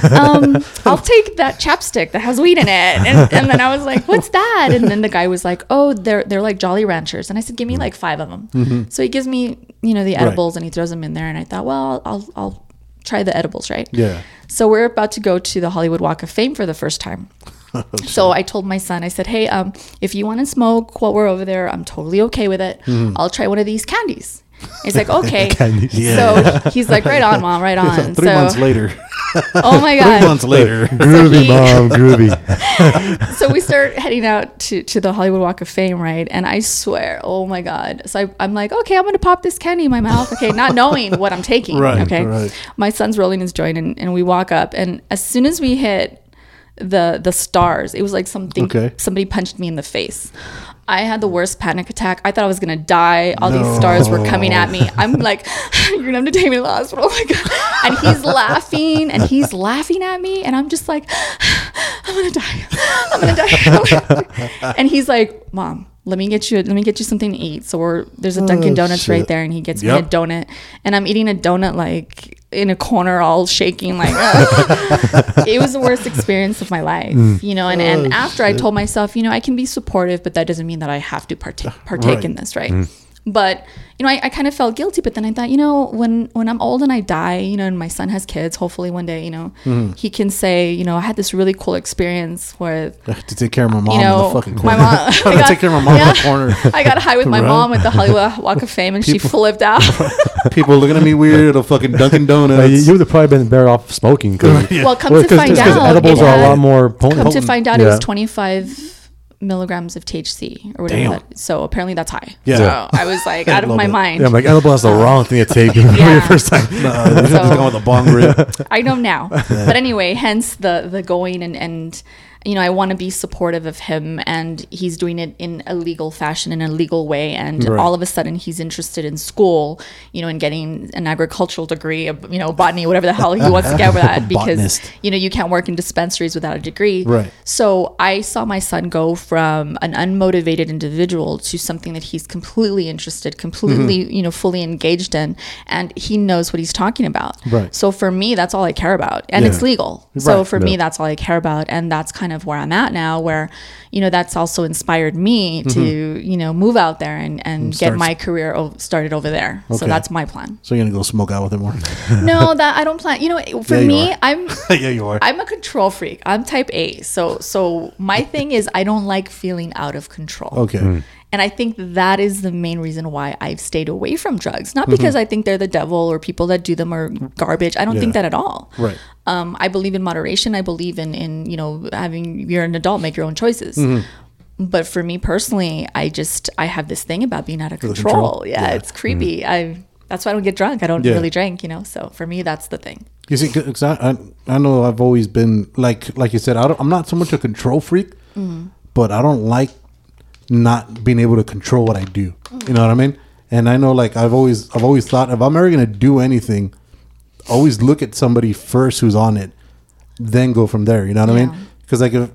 um, I'll take that chapstick that has weed in it. And, and then I was like, what's that? And then the guy was like, oh, they're they're like Jolly Ranchers, and I said, give me like five of them. So he gives me, you know, the edibles, and he throws them in there, and I thought, well, I'll I'll try the edibles, right? Yeah. So we're about to go to the Hollywood Walk of Fame for the first time. so I told my son, I said, "Hey, um, if you want to smoke while we're over there, I'm totally okay with it. I'll try one of these candies." He's like, "Okay." Candies. So he's like, "Right on, mom, right on." Three so, months later. oh my god. Three months later. Groovy, he- mom, groovy. so we start heading out to, to the Hollywood Walk of Fame, right? And I swear, oh my God. So I, I'm like, okay, I'm going to pop this candy in my mouth. Okay. Not knowing what I'm taking. Right, Okay. right. My son's rolling his joint and, and we walk up. And as soon as we hit the the stars, it was like something, Okay. somebody punched me in the face. I had the worst panic attack. I thought I was gonna die. All these stars were coming at me. I'm like, you're gonna have to take me to the hospital. Oh. And he's laughing and he's laughing at me. And I'm just like, I'm gonna die. I'm gonna die. and he's like, Mom, let me get you let me get you something to eat. So we're there's a Dunkin' Oh, Donuts right there, and he gets me a donut. And I'm eating a donut like in a corner all shaking like it was the worst experience of my life mm. you know? And, and Oh, after i told myself you know i can be supportive but that doesn't mean that i have to partake partake Right. in this right mm. But you know I, I kind of felt guilty but then i thought you know when when i'm old and i die you know and my son has kids hopefully one day you know Mm-hmm. he can say you know i had this really cool experience with I have to take care of my mom you know in the fucking my mom I have to got- take care of my mom in the corner. I got high with my Right. mom at the Hollywood Walk of Fame, and she flipped out. People looking at me weird at a fucking Dunkin' Like, Donuts. you would have probably been better off smoking. Cause, Well, come well, to 'cause- find 'cause out, edibles it are a lot more potent. Come to find out, it was 25 milligrams of THC or whatever. Damn. That, so apparently that's high. Yeah. So I was like out of my it. mind. Yeah, I'm like edible is the wrong thing to take for Yeah. your first time. Nah, you have to So- go with a bong rip. I know now. But anyway, hence the the going and and you know I want to be supportive of him, and he's doing it in a legal fashion, in a legal way, and Right. all of a sudden he's interested in school, you know, in getting an agricultural degree, you know, botany, whatever the hell he wants to get with that, because Botanist. you know you can't work in dispensaries without a degree. Right. So I saw my son go from an unmotivated individual to something that he's completely interested, completely, Mm-hmm. you know, fully engaged in, and he knows what he's talking about. Right. So for me, that's all I care about, and it's Yeah. legal. So Right. for me, that's all I care about, and that's kind of where I'm at now. Where, you know, that's also inspired me to, mm-hmm. you know, move out there and and get my career o- started over there. So that's my plan. So you're gonna go smoke out with him more? no, that I don't plan. You know, for Yeah, you me, are. I'm yeah, you are. I'm a control freak. I'm type A. So so my thing is I don't like feeling out of control. okay. Hmm. And I think that is the main reason why I've stayed away from drugs. Not Mm-hmm. because I think they're the devil or people that do them are garbage. I don't think that at all. Right. Um, I believe in moderation. I believe in in you know having you're an adult, make your own choices. Mm-hmm. But for me personally, I just I have this thing about being out of control. control? Yeah, Yeah. it's creepy. I that's why I don't get drunk. I don't Yeah. really drink. You know. So for me, that's the thing. You see, 'cause I, I, I know I've always been like, like you said, I don't, I'm not so much a control freak, but I don't like not being able to control what I do. You know what I mean? And I know, like, I've always, I've always thought if I'm ever gonna do anything, always look at somebody first who's on it, then go from there. You know what I mean? Because like if.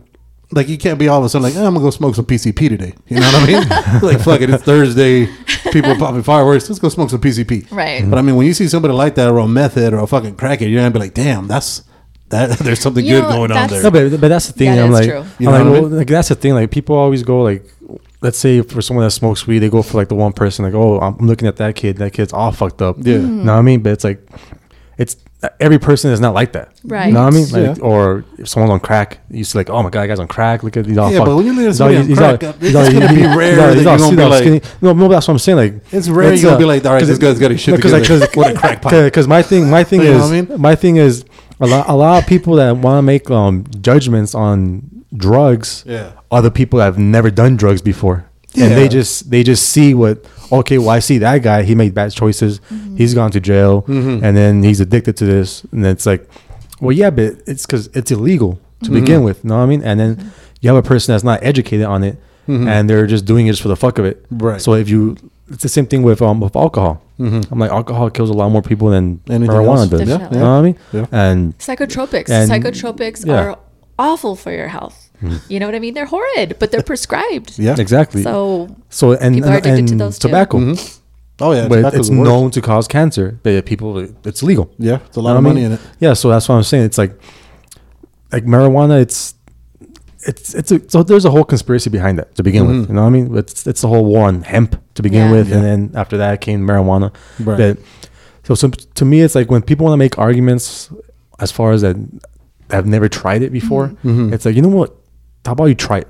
Like you can't be all of a sudden like eh, I'm gonna go smoke some PCP today. You know what I mean? like fuck it, it's Thursday. People are popping fireworks. Let's go smoke some PCP. Right. But I mean, when you see somebody like that, or a method or a fucking crackhead, you're gonna be like, damn, that's that. There's something You good know, going on there. No, but, but that's the thing. Yeah, I'm that's like, true. I'm You know like, what I well, like, that's the thing. Like people always go like, let's say for someone that smokes weed, they go for like the one person. Like, oh, I'm looking at that kid. That kid's all fucked up. Yeah. Mm-hmm. You know what I mean? But it's like, it's every person is not like that. Right. You know what I mean? Like, Yeah. or if someone's on crack, you see like, oh my god, that guy's on crack. Look at these all. Yeah, fucked. but when you look at He's somebody all- on he's crack, all- he's it's gonna be he's rare all- that he's you're all- gonna be like- skinny. No, no, that's what I'm saying. Like, It's rare you're gonna uh, be like, all right, 'cause this guy's got his shit because like, What a crack pipe. Because my thing, my thing is, what I mean? my thing is, a lot, a lot of people that want to make um, judgments on drugs Yeah. are the people that have never done drugs before. And they just they just see what okay, well I see that guy, he made bad choices. He's gone to jail Mm-hmm. and then he's addicted to this and it's like well yeah, but it's cuz it's illegal to begin with, you know what I mean? And then you have a person that's not educated on it and they're just doing it just for the fuck of it. Mm-hmm. Right. So if you it's the same thing with um with alcohol. I'm like alcohol kills a lot more people than Anything marijuana else? does. Definitely. You know what I mean? Yeah. And Psychotropics. And- Psychotropics yeah. are awful for your health. Hmm. You know what I mean? They're horrid, but they're prescribed. Yeah. exactly. So So and, People are and, to and those too. tobacco, mm-hmm. Oh yeah. but it's known to cause cancer. But yet people, it's legal. Yeah, it's a You lot know of what I money mean? in it. Yeah, so that's what I'm saying. It's like, like marijuana. It's, it's, it's a, so there's a whole conspiracy behind that to begin with. Mm-hmm. You know what I mean? It's, it's the whole war on hemp to begin Yeah. with, and then after that came marijuana. Right. But so, so to me, it's like when people want to make arguments as far as that have never tried it before. Mm-hmm. It's like you know what? How about you try it?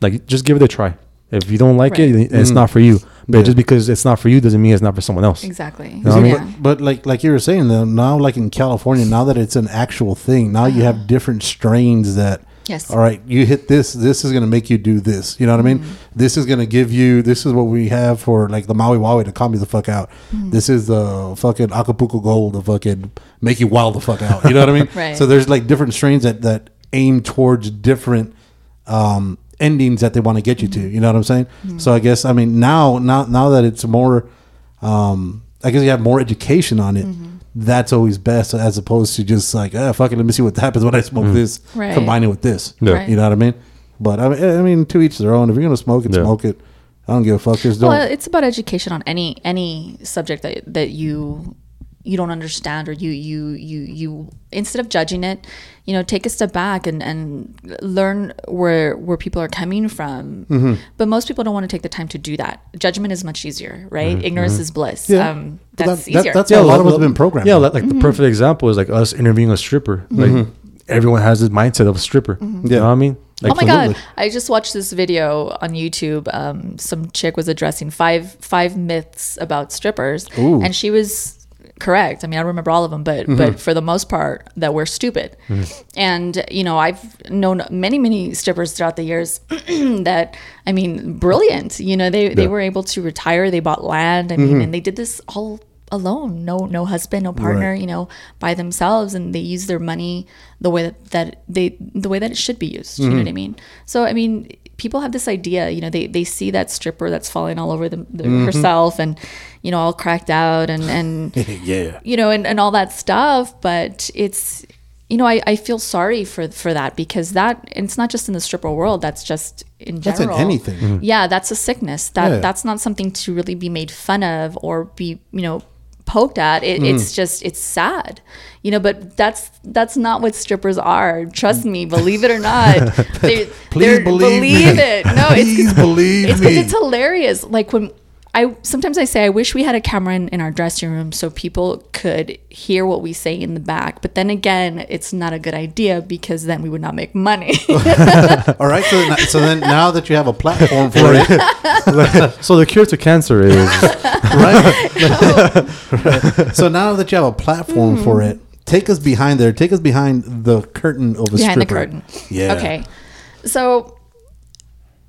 Like just give it a try. If you don't like Right. it, it's not for you. But Mm-hmm. Yeah. just because it's not for you doesn't mean it's not for someone else. exactly. know what I mean? yeah. But, but like like you were saying, though, now like in California, now that it's an actual thing, now you have different strains that. Yes. All right, you hit this. This is gonna make you do this. You know what I mean? Mm-hmm. This is gonna give you. This is what we have for like the Maui Waui to calm you the fuck out. Mm-hmm. This is the fucking Acapulco Gold to fucking make you wild the fuck out. You know what I mean? Right. So there's like different strains that that aim towards different um, endings that they want to get you to. Mm-hmm. You know what I'm saying? So I guess I mean now now now that it's more, um, I guess you have more education on it. That's always best as opposed to just like, ah, fuck it, let me see what happens when I smoke this, Right. combine it with this. Yeah. Right. You know what I mean? But I mean, I mean, to each their own. If you're gonna smoke it, Yeah. smoke it. I don't give a fuck. Just don't. Well, it's about education on any any subject that that you you don't understand or you you you you instead of judging it, you know, take a step back and and learn where where people are coming from. Mm-hmm. But most people don't want to take the time to do that. Judgment is much easier, right? Ignorance is bliss. Mm-hmm. Yeah. Um, that's that- that- easier. that's how a lot of us like- have been programmed. Yeah, like, like the perfect example is like us interviewing a stripper. Like everyone has this mindset of a stripper. You Mm-hmm. Yeah. know what I mean? Like, oh my god! I just watched this video on YouTube. Um, some chick was addressing five five myths about strippers, Ooh. and she was correct. I mean, I remember all of them, but but mm-hmm. for the most part, that we're stupid. Mm-hmm. And you know, I've known many many strippers throughout the years that I mean, brilliant. You know, they they were able to retire. They bought land. I mean, mm-hmm. and they did this all alone no no husband no partner Right. you know by themselves and they use their money the way that, that they the way that it should be used you know what i mean so i mean people have this idea you know they they see that stripper that's falling all over them the, mm-hmm. herself and you know all cracked out and and yeah. you know and, and all that stuff but it's you know I, I feel sorry for for that because that and it's not just in the stripper world that's just in general. That's in anything. yeah that's a sickness that Yeah. that's not something to really be made fun of or be you know poked at it, Mm. it's just it's sad you know but that's that's not what strippers are trust me believe it or not they, Please believe me. it no Please it's believe it's it's hilarious like when I sometimes I say I wish we had a camera in, in our dressing room so people could hear what we say in the back. But then again, it's not a good idea because then we would not make money. All right. So, then- so then now that you have a platform for it, so the cure to cancer is right? so now that you have a platform for mm. it, take us behind there. Take us behind the curtain of a behind the stripper. curtain. Yeah. Okay. So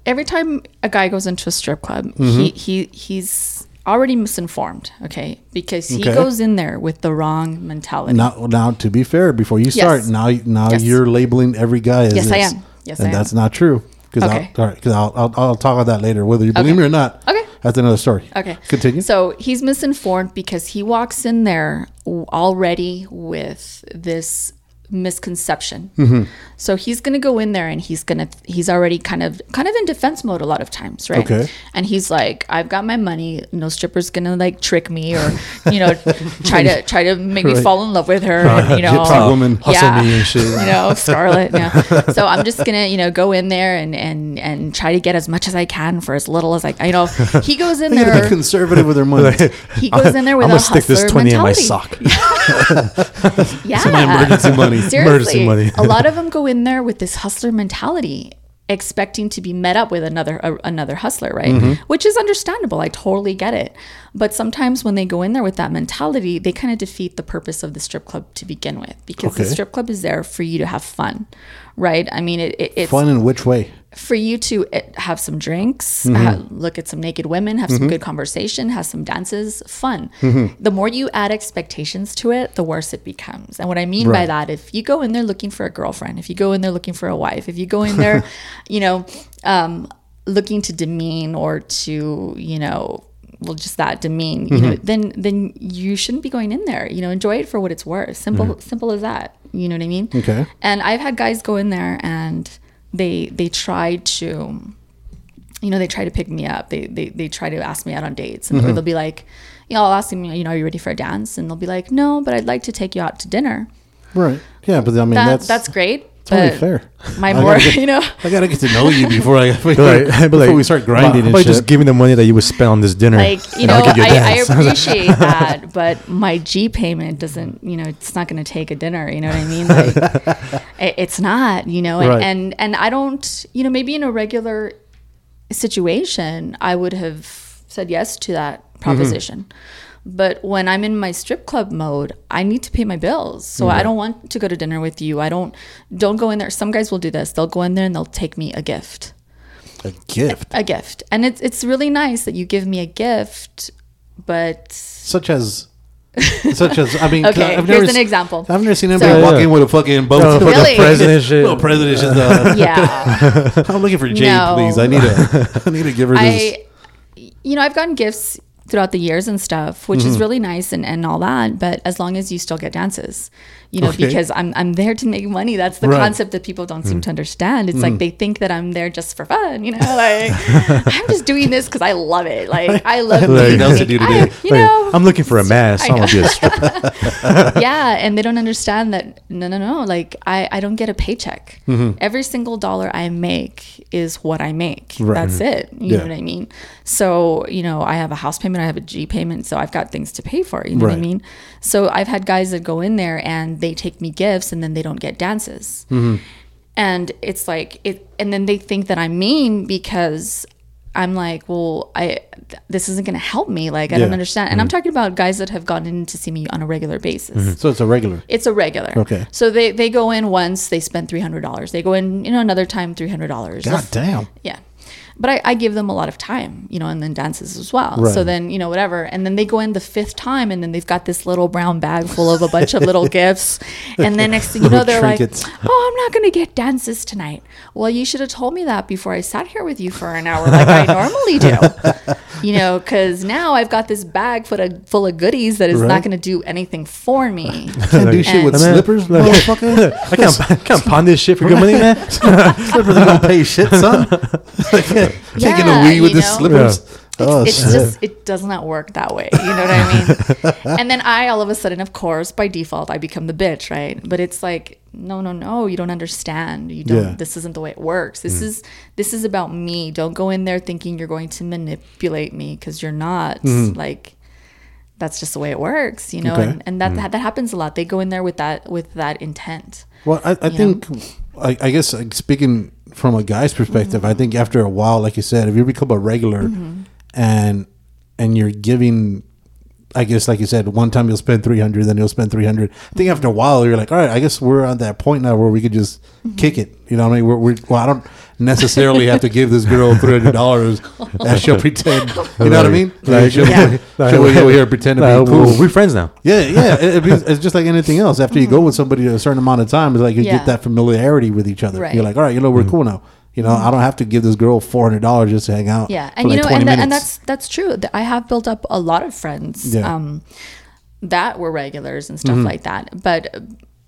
every time a guy goes into a strip club, Mm-hmm. he he he's already misinformed. Okay, because he Okay. goes in there with the wrong mentality. Now, now to be fair, before you start, Yes. now now Yes. you're labeling every guy as Yes, I am. Yes, and I am. that's not true. Because Okay. I'll, right, I'll, I'll I'll talk about that later, whether you believe Okay. me or not. Okay. that's another story. Okay. continue. So he's misinformed because he walks in there already with this misconception. Mm-hmm. So he's going to go in there and he's going to he's already kind of kind of in defense mode a lot of times, right? Okay. And he's like, I've got my money. No stripper's going to like trick me or you know try to try to make me fall in love with her. and, you know, Gypsy woman. hustle me and shit. you know, Scarlet. Yeah. So I'm just gonna, you know, go in there and and and try to get as much as I can for as little as I, you know. He goes in They be there. conservative with their money. He goes in there with I'm a gonna stick this hustler twenty in my mentality. sock. Yeah. my emergency money. Seriously, Emergency money. a lot of them go in there with this hustler mentality. expecting to be met up with another a, another hustler, right? Mm-hmm. Which is understandable. I totally get it. But sometimes when they go in there with that mentality, they kind of defeat the purpose of the strip club to begin with because the strip club is there for you to have fun, right? I mean, it, it, it's Fun in which way? For you to uh, have some drinks, Mm-hmm. look at some naked women, have some good conversation, have some dances, fun. Mm-hmm. The more you add expectations to it, the worse it becomes. And what I mean by that, if you go in there looking for a girlfriend, if you go in there looking for a wife, if you go in there, you know, um, looking to demean or to, you know, well, just that demean, you Mm-hmm. know, then then you shouldn't be going in there. You know, enjoy it for what it's worth. Simple, simple as that. You know what I mean? Mm-hmm. Okay. And I've had guys go in there and they they try to you know, they try to pick me up. They they, they try to ask me out on dates. And Mm-hmm. they'll be like, you know, I'll ask them, you know, are you ready for a dance? And they'll be like, No, but I'd like to take you out to dinner. Right. Yeah, but I mean That, that's that's great. Totally but fair. My I more, get- you know, I gotta get to know you before I before, But like, but like, we start grinding How and about shit. just giving the money that you would spend on this dinner? like you know I'll give you a I, I dance. appreciate that but my g payment doesn't you know it's not going to take a dinner you know what i mean like it, it's not you know and, Right. and and i don't you know maybe in a regular situation i would have said yes to that mm-hmm. proposition but when i'm in my strip club mode i need to pay my bills so i don't want to go to dinner with you i don't don't go in there some guys will do this they'll go in there and they'll take me a gift a gift, a gift and it's it's really nice that you give me a gift but such as. Such as I mean, Okay, I've here's never an s- example. I've never seen So- anybody Yeah, walk yeah. in with a fucking boat. No, with a Really? president shit. little president shit. Uh, yeah I'm looking for Jade, No. please. I need a, I need to give her this. i you know i've gotten gifts throughout the years and stuff which Mm-hmm. is really nice and, and all that but as long as you still get dances you know Okay. because i'm i'm there to make money that's the Right. Mm. concept that people don't seem to understand it's like they think that i'm there just for fun you know like i'm just doing this because i love it like i love being- else to do I- you Like, know I'm looking for a mask. I I'm gonna be a stripper. yeah and they don't understand that no no no like i i don't get a paycheck Mm-hmm. every single dollar i make is what i make Right. that's it you Yeah. know what i mean so you know i have a house payment i have a g payment so i've got things to pay for you know what i mean so i've had guys that go in there and they take me gifts and then they don't get dances Mm-hmm. and it's like it and then they think that i'm mean because i'm like well i th- this isn't going to help me like i don't understand and i'm talking about guys that have gone in to see me on a regular basis So it's a regular. it's a regular. Okay. So they they go in once, they spend three hundred dollars. They go in, you know, another time three hundred dollars. God damn. Yeah. But I, I give them a lot of time, you know, and then dances as well. Right. So then, you know, whatever. And then they go in the fifth time and then they've got this little brown bag full of a bunch of little gifts. And then next thing you know, they're trinkets. like, oh, I'm not going to get dances tonight. Well, you should have told me that before I sat here with you for an hour like I normally do. You know, because now I've got this bag full of, full of goodies that is Right. not going to do anything for me. Can't do shit with And- slippers, motherfucker. I can't, I can't pawn this shit for good money, man. slippers ain't gonna pay shit, son. Taking Yeah, a wee with you the know? slippers. Oh, it's shit. just it does not work that way. You know what I mean? and then I all of a sudden, of course, by default, I become the bitch, right? But it's like, no, no, no, you don't understand. You don't. Yeah. This isn't the way it works. This mm. is this is about me. Don't go in there thinking you're going to manipulate me because you're not. Mm-hmm. Like that's just the way it works, you know. Okay. And, and that, mm. that that happens a lot. They go in there with that with that intent. Well, I, I think, I, I guess, like, speaking from a guy's perspective, I think after a while, like you said, if you become a regular Mm-hmm. and and you're giving, I guess, like you said, one time you'll spend three hundred, then you'll spend three hundred. I think after a while, you're like, all right, I guess we're on that point now where we could just Mm-hmm. kick it. You know what I mean? We're, we're well, I don't necessarily have to give this girl three hundred dollars, and she'll pretend. You know what I mean? Like, she'll, Yeah. she'll go here and pretend to Nah, be cool. we're friends now. Yeah, yeah. It, it be- it's just like anything else. After you go with somebody a certain amount of time, it's like you Yeah. get that familiarity with each other. Right. You're like, all right, you know, we're cool now. You know, I don't have to give this girl four hundred dollars just to hang out. Yeah, and you know, and, that, and that's that's true. I have built up a lot of friends Yeah. um, that were regulars and stuff like that. But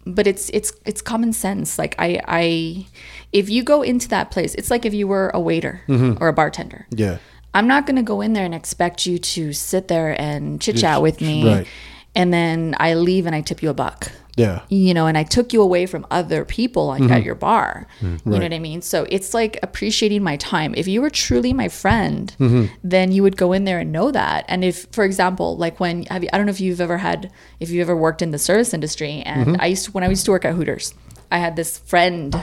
but it's it's it's common sense. Like I I if you go into that place, it's like if you were a waiter or a bartender. yeah, I'm not going to go in there and expect you to sit there and chit chat with me, right. and then I leave and I tip you a buck yeah, you know, and I took you away from other people like Mm-hmm. at your bar. You know what I mean? So it's like appreciating my time. If you were truly my friend, Mm-hmm. then you would go in there and know that. And if, for example, like when have you, I don't know if you've ever had, if you've ever worked in the service industry, and Mm-hmm. I used to, when I used to work at Hooters, I had this friend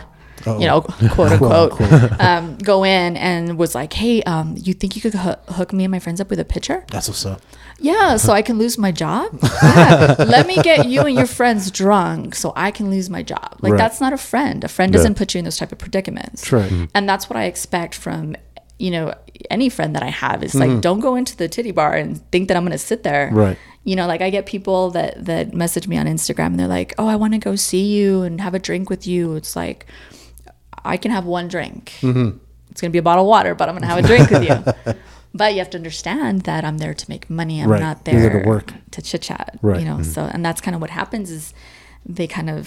you know, quote unquote, um, go in and was like, "Hey, um, you think you could hoo- hook me and my friends up with a pitcher? That's what's up. Yeah, so I can lose my job. Yeah. Let me get you and your friends drunk so I can lose my job. Like Right. that's not a friend. A friend doesn't put you in those type of predicaments. That's right. Mhm. And that's what I expect from you know any friend that I have. It's like don't go into the titty bar and think that I'm going to sit there. Right. You know, like I get people that that message me on Instagram and they're like, "Oh, I want to go see you and have a drink with you." It's like I can have one drink. Mm-hmm. It's going to be a bottle of water, but I'm going to have a drink with you. But you have to understand that I'm there to make money. I'm Right. not there there to work. to chit chat. Right. You know, so and that's kind of what happens is they kind of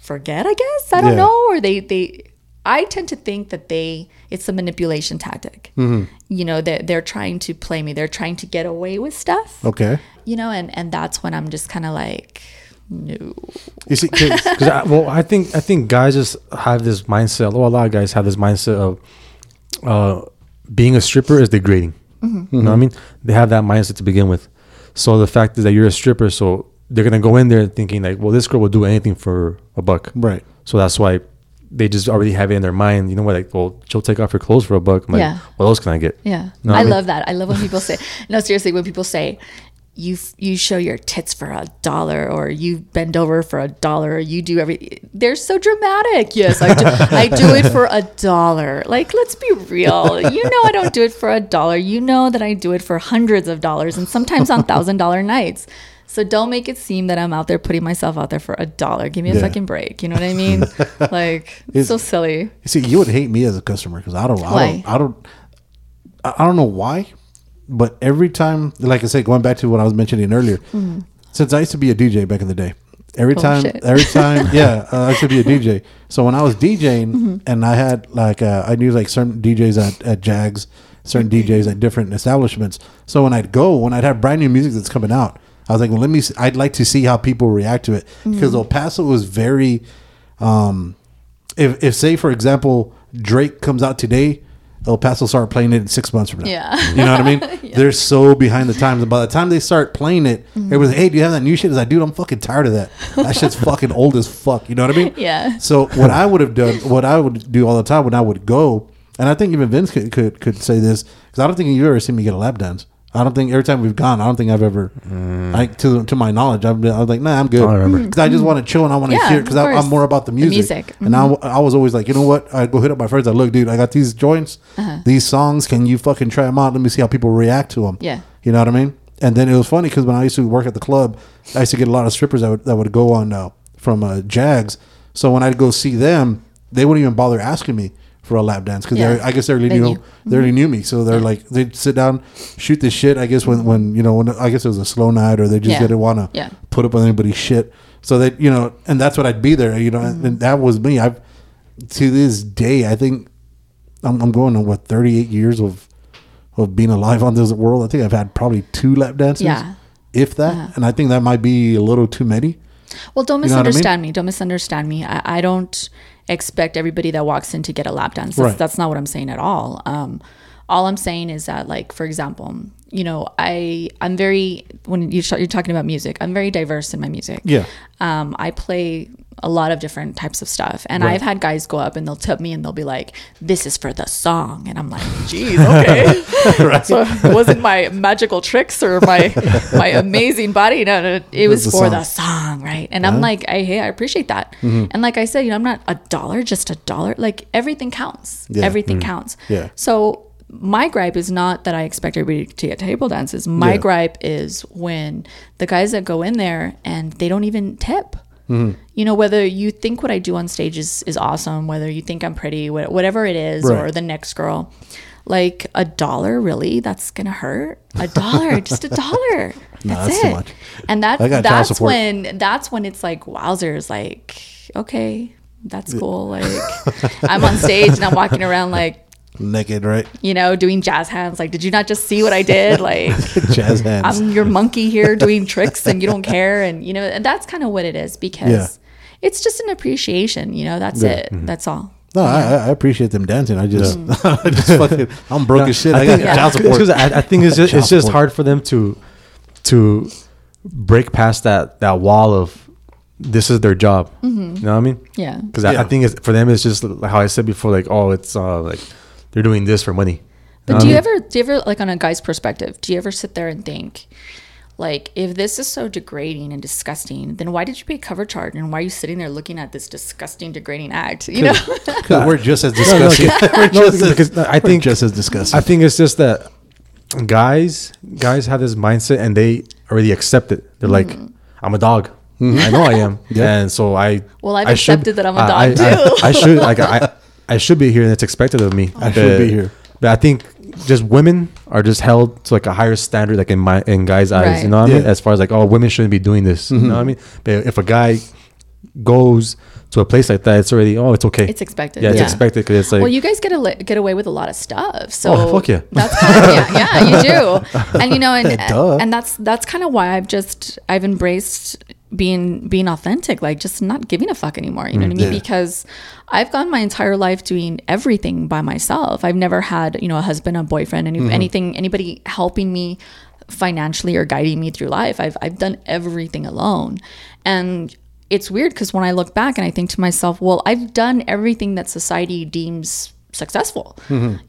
forget, I guess. I don't Yeah. know. Or they they I tend to think that they it's a manipulation tactic. Mm-hmm. You know, they're they're trying to play me. They're trying to get away with stuff. Okay. You know, and and that's when I'm just kind of like, no. You see, Because I, well, I think I think guys just have this mindset. Well, a lot of guys have this mindset of uh, being a stripper is degrading. Mm-hmm. You know what I mean? They have that mindset to begin with. So the fact is that you're a stripper, so they're gonna go in there thinking like, well, this girl will do anything for a buck. right. So that's why they just already have it in their mind. You know what? Like, well, she'll take off her clothes for a buck. I'm like, Yeah. what else can I get? Yeah, No, I, I mean- love that. I love when people say, no, seriously, when people say, you you show your tits for a dollar, or you bend over for a dollar, or you do every. They're so dramatic. Yes, I do. I do it for a dollar. Like, let's be real. You know, I don't do it for a dollar. You know that I do it for hundreds of dollars, and sometimes on thousand dollar nights. So don't make it seem that I'm out there putting myself out there for a dollar. Give me a Yeah. fucking break. You know what I mean? like, It's- so silly. See, you would hate me as a customer because I don't, I don't, I don't, I I don't know why, but every time, like I said, going back to what I was mentioning earlier, since I used to be a DJ back in the day, every Oh, time, shit. every time, yeah, uh, I used to be a DJ. So when I was DJing, and I had like, uh, I knew like certain DJs at, at Jags, certain DJs at different establishments. So when I'd go, when I'd have brand new music that's coming out, I was like, well, let me. See, I'd like to see how people react to it because El Paso was very. Um, if, if say for example Drake comes out today, El Paso start playing it in six months from now. Yeah. you know what I mean. They're so behind the times, and by the time they start playing it, Mm-hmm. it was hey, do you have that new shit? It's like, dude, I'm fucking tired of that. That shit's fucking old as fuck. You know what I mean? Yeah. So what I would have done, what I would do all the time when I would go, and I think even Vince could could, could say this because I don't think you've ever seen me get a lap dance. I don't think every time we've gone, I don't think I've ever, I to to my knowledge, I've been, I was like, nah, I'm good. I remember. because I just want to chill and I want to Yeah, hear because I'm more about the The music. music. Mm-hmm. And I, I was always like, you know what? I go hit up my friends. I look, dude, I got these joints, Uh-huh. these songs. Can you fucking try them out? Let me see how people react to them. Yeah. you know what I mean. And then it was funny because when I used to work at the club, I used to get a lot of strippers that would, that would go on uh, from uh, Jags. So when I'd go see them, they wouldn't even bother asking me for a lap dance because Yeah. I guess they already They knew, knew. They already knew me. So they're like they'd sit down, shoot this shit. I guess when when you know when I guess it was a slow night or they just Yeah. didn't want to Yeah. put up with anybody's shit. So that you know, and that's what I'd be there. You know, and, Mm-hmm. and that was me. I've to this day, I think I'm, I'm going on what 38 years of of being alive on this world. I think I've had probably two lap dances, Yeah. if that, Yeah. and I think that might be a little too many. Well, don't You what I mean? misunderstand me. Don't misunderstand me. I, I don't expect everybody that walks in to get a lap dance. That's, Right. that's not what I'm saying at all. Um, all I'm saying is that, like, for example, you know, I I'm very when you you're talking about music, I'm very diverse in my music. Yeah. Um, I play a lot of different types of stuff, and Right. I've had guys go up and they'll tip me and they'll be like, "This is for the song," and I'm like, "Geez, okay." So it wasn't my magical tricks or my my amazing body. No, no, it was the for song. the song, right? And I'm like, I hey, I appreciate that. Mm-hmm. And like I said, you know, I'm not a dollar, just a dollar. Like everything counts. Yeah. Everything counts. Yeah. So my gripe is not that I expect everybody to get table dances. My Yeah. gripe is when the guys that go in there and they don't even tip. Mm-hmm. You know, whether you think what I do on stage is, is awesome, whether you think I'm pretty, whatever it is, Right. or the next girl, like a dollar, really? That's gonna hurt. A dollar, just a dollar. That's, No, that's it. too much. And that's I got child that's when that's when it's like wowzers. Like, okay, that's cool. Like, I'm on stage and I'm walking around like Naked, right? you know, doing jazz hands. Like, did you not just see what I did? Like, Jazz hands. I'm your monkey here doing tricks and you don't care. And, you know, and that's kind of what it is because Yeah. it's just an appreciation, you know, that's Yeah. it. That's all. no, I, I appreciate them dancing. I just, I just fucking, I'm broke as shit. I, I got think, child it's support. 'cause I, I think it's just, it's just hard for them to to break past that that wall of this is their job. You know what I mean? Yeah. Because I, I think it's, for them, it's just how I said before, like, oh, it's uh, like they're doing this for money. But know do um, you ever, do you ever, like on a guy's perspective, do you ever sit there and think, like, if this is so degrading and disgusting, then why did you pay cover charge and why are you sitting there looking at this disgusting, degrading act? You know, we're just as No, no, disgusting. we're no, just as, because I we're think just as disgusting. I think it's just that guys guys have this mindset and they already accept it. They're like, mm. I'm a dog. Mm. I know I am. Yeah. And so I Well, I've I should- accepted that I'm a dog, I, too. I, I should like I I should be here and it's expected of me. Oh, I should be here. But I think just women are just held to like a higher standard like in my in guys' eyes. Right. You know what I mean? As far as like, oh women shouldn't be doing this. You know what I mm-hmm. mean? But if a guy goes to a place like that, it's already oh it's okay. it's expected. yeah, it's expected because it's like well, you guys get a, get away with a lot of stuff. So Oh, fuck yeah. that's kind of, yeah, yeah, you do. And you know, and Duh. and that's that's kind of why I've just I've embraced being being authentic, like just not giving a fuck anymore. You know what I mean? Mm. Yeah. Because I've gone my entire life doing everything by myself. I've never had you know a husband, a boyfriend, any, mm-hmm. anything, anybody helping me financially or guiding me through life. I've I've done everything alone, and it's weird because when I look back and I think to myself, well, I've done everything that society deems successful.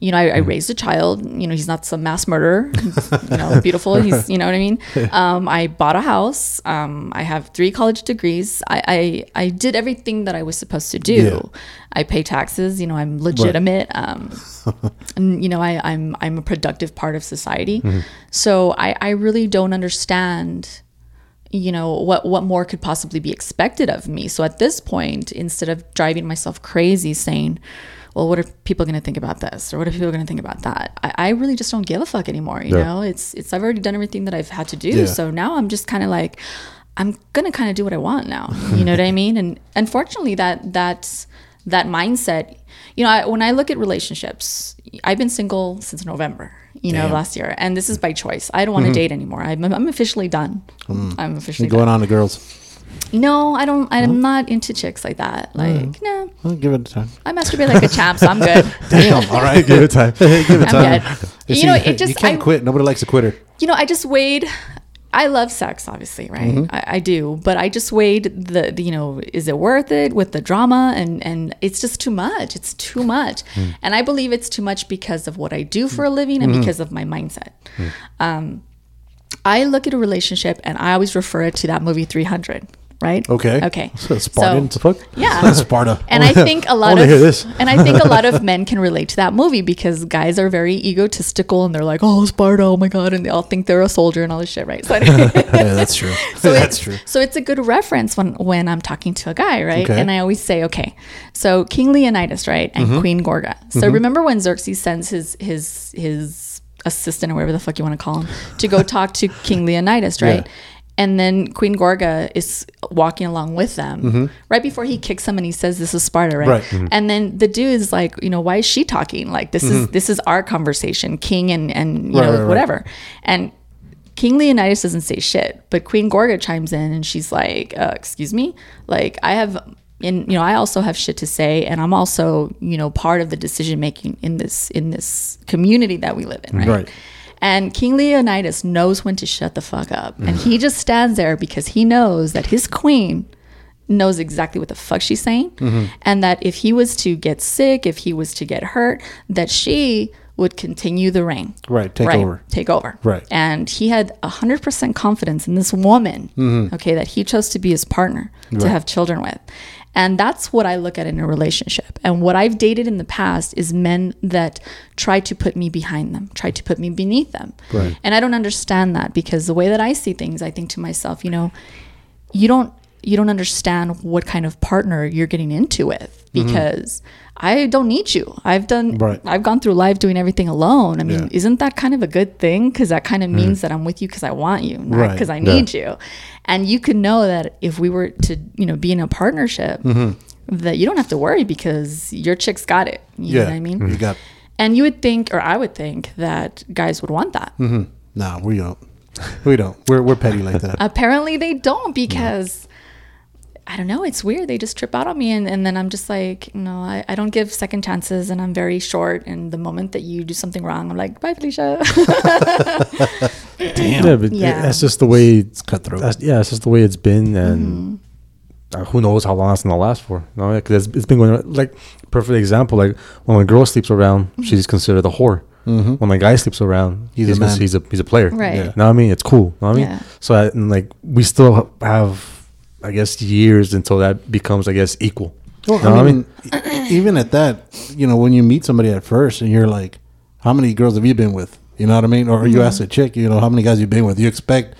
You know, I, I raised a child. You know, he's not some mass murderer. He's, you know, beautiful. He's, you know what I mean. Um, I bought a house. Um, I have three college degrees. I, I I did everything that I was supposed to do. Yeah. I pay taxes. You know, I'm legitimate. Um, and you know, I, I'm I'm a productive part of society. So I I really don't understand you know what what more could possibly be expected of me so at this point instead of driving myself crazy saying well what are people going to think about this? Or what are people going to think about that? I, I really just don't give a fuck anymore you Yeah. know? It's it's i've already done everything that i've had to do. Yeah. so now i'm just kind of like i'm gonna kind of do what i want now you know what i mean? And unfortunately that that's that mindset you know I, when i look at relationships i've been single since november you know Damn. last year. And this is by choice. I don't want to mm-hmm. date anymore. I'm, I'm officially done. Mm. I'm officially going done. on to girls. No i don't i'm not into chicks like that like no Well, give it a time. i masturbate like a champ so i'm good Damn. All right. give it time. give it i'm time. good you know it just you can't I, quit. Nobody likes a quitter. you know, I just weighed. I love sex, obviously, right? Mm-hmm. I, I do, but I just weighed the, the, you know, is it worth it with the drama? And and it's just too much. It's too much, Mm. and I believe it's too much because of what I do for a living and Mm-hmm. because of my mindset. Mm. Um, I look at a relationship and I always refer it to that movie 300, right? Okay. Okay. So Spartan. So-? Yeah. Sparta. And I think a lot of hear this. and I think a lot of men can relate to that movie because guys are very egotistical and they're like, "Oh, Sparta, oh my god," and they all think they're a soldier and all this shit, right? So, yeah, that's true. so that's it's, true. So it's a good reference when when I'm talking to a guy, right? Okay. And I always say, okay, so King Leonidas, right, and Mm-hmm. Queen Gorga. So remember when Xerxes sends his his his assistant or whatever the fuck you want to call him to go talk to King Leonidas, right? Yeah. And then Queen Gorga is walking along with them right before he kicks him and he says, "This is Sparta," right? Mm-hmm. Mhm. And then the dude is like, you know, why is she talking? Like this is this is our conversation, King and and you Mm-hmm. Right, know right, right. whatever. And King Leonidas doesn't say shit, but Queen Gorga chimes in and she's like, uh, "Excuse me, like I have." And you know, I also have shit to say, and I'm also, you know, part of the decision making in this in this community that we live in, right? Right. And King Leonidas knows when to shut the fuck up, and he just stands there because he knows that his queen knows exactly what the fuck she's saying, and that if he was to get sick, if he was to get hurt, that she would continue the reign Right. Take over. take over. Right. And he had 100% confidence in this woman, okay, that he chose to be his partner to Mm-hmm. Right. have children with. And that's what I look at in a relationship. And what I've dated in the past is men that try to put me behind them, try to put me beneath them. Right. And I don't understand that because the way that I see things, I think to myself, you know, you don't you don't understand what kind of partner you're getting into with mm-hmm. because I don't need you. I've done Right. I've gone through life doing everything alone. I mean, Yeah. isn't that kind of a good thing? Because that kind of mm. means that I'm with you because I want you, not Right. because I need you. And you can know that if we were to, you know, be in a partnership, mm-hmm. that you don't have to worry because your chick's got it. You know Yeah. what I mean? Mm-hmm. You got. And you would think, or I would think, that guys would want that. Mm-hmm. Nah, we don't. We don't. We're we're petty like that. Apparently they don't because I don't know, it's weird. They just trip out on me and, and then I'm just like, no, I, I don't give second chances and I'm very short and the moment that you do something wrong, I'm like, bye Felicia. Damn. Yeah, but Yeah. that's just the way. It's cutthroat. That's, yeah, that's just the way it's been, and mm-hmm. uh, who knows how long that's gonna last for? No, because it's, it's been going on- like perfect example. Like when a girl sleeps around, mm-hmm. she's considered a whore. Mm-hmm. When a guy sleeps around, He's he's, a man. he's a he's a player. Right. Yeah. Know what I mean? It's cool. Know what I mean? Yeah. So I, and like we still have, I guess, years until that becomes, I guess, equal. Well, Know what I mean, even at that, you know, when you meet somebody at first and you're like, how many girls have you been with? You know what I mean? Or Mm-hmm. you ask a chick, you know, how many guys you've been with? You expect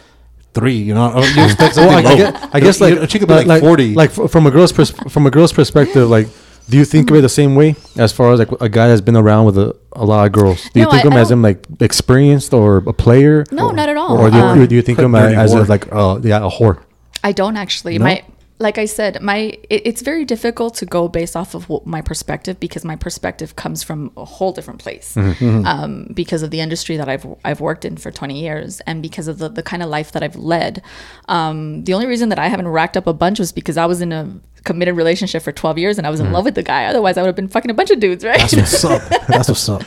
three, you know, or you expect something Well, I, low. I guess, I guess like a chick could be like, like 40. Like from a girl's pers- from a girl's perspective, like. Do you think of it the same way as far as like a guy that's been around with a, a lot of girls? Do you No, think I- of him I as don't- him like experienced or a player? No, or, not at all. Or do you, Um, do you think of him Dirty as a, like uh, yeah a whore? I don't actually. No? My like I said, my it, it's very difficult to go based off of my perspective because my perspective comes from a whole different place um, because of the industry that I've I've worked in for 20 years and because of the, the kind of life that I've led. Um, the only reason that I haven't racked up a bunch was because I was in a committed relationship for 12 years and I was in mm. love with the guy. Otherwise, I would have been fucking a bunch of dudes, right? That's what's up. That's what's up.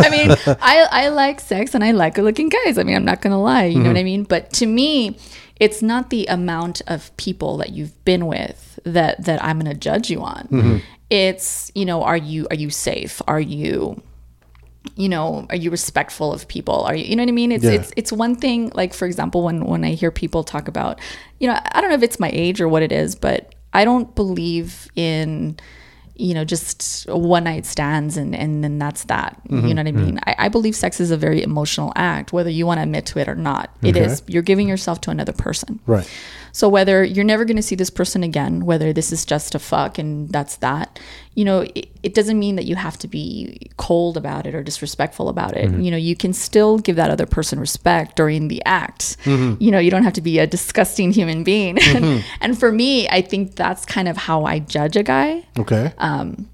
I mean, I, I like sex and I like good looking guys. I mean, I'm not gonna lie, you know what I mm-hmm. mean? But to me, it's not the amount of people that you've been with that that I'm gonna judge you on. Mm-hmm. It's, you know, are you are you safe? Are you you know, are you respectful of people? Are you, you know what I mean? It's Yeah. it's it's one thing. Like for example, when when I hear people talk about, you know, I don't know if it's my age or what it is, but I don't believe in, you know, just one night stands and and then that's that. You mm-hmm. know what I mm-hmm. mean? I, I believe sex is a very emotional act, whether you want to admit to it or not. It Okay. is. You're giving yourself to another person. Right. So whether you're never going to see this person again, whether this is just a fuck and that's that, you know, it, it doesn't mean that you have to be cold about it or disrespectful about it. Mm-hmm. You know, you can still give that other person respect during the act. Mm-hmm. You know, you don't have to be a disgusting human being. and, mm-hmm. and for me, I think that's kind of how I judge a guy. Okay. Um,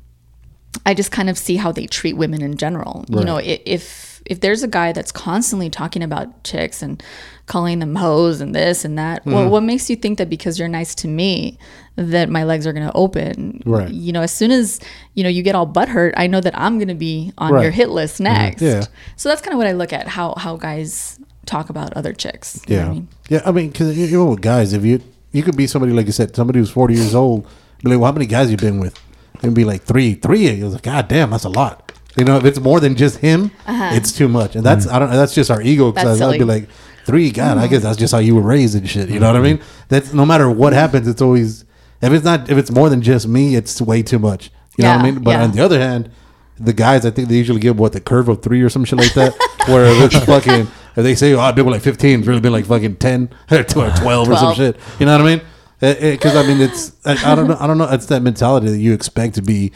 I just kind of see how they treat women in general. You know, if if there's a guy that's constantly talking about chicks and calling them hoes and this and that, Mm-hmm. well, what makes you think that because you're nice to me that my legs are going to open? Right. You know, as soon as you know you get all butthurt, I know that I'm going to be on Right. your hit list next. Yeah. So that's kind of what I look at how how guys talk about other chicks. You know Yeah, I mean? yeah. I mean, because even with guys, if you you could be somebody like you said, somebody who's forty years old, be like, well, how many guys you been with? And be like three, three. It was like, God damn, that's a lot. You know, if it's more than just him, it's too much. And that's I don't. That's just our ego. Uh-huh. Because I'd be like, three. God, I guess that's just how you were raised and shit. You know what I mean? That's no matter what mm-hmm. happens, it's always if it's not if it's more than just me, it's way too much. You know what I Yeah, mean? But yeah. on the other hand, the guys, I think they usually give what the curve of three or some shit like that. where if it's fucking, if they say, "Oh, I've been with like 15," it's really been like fucking ten or twelve or some 12. shit. You know what I mean? Eh, eh, because I mean, it's I, I don't know. I don't know. It's that mentality that you expect to be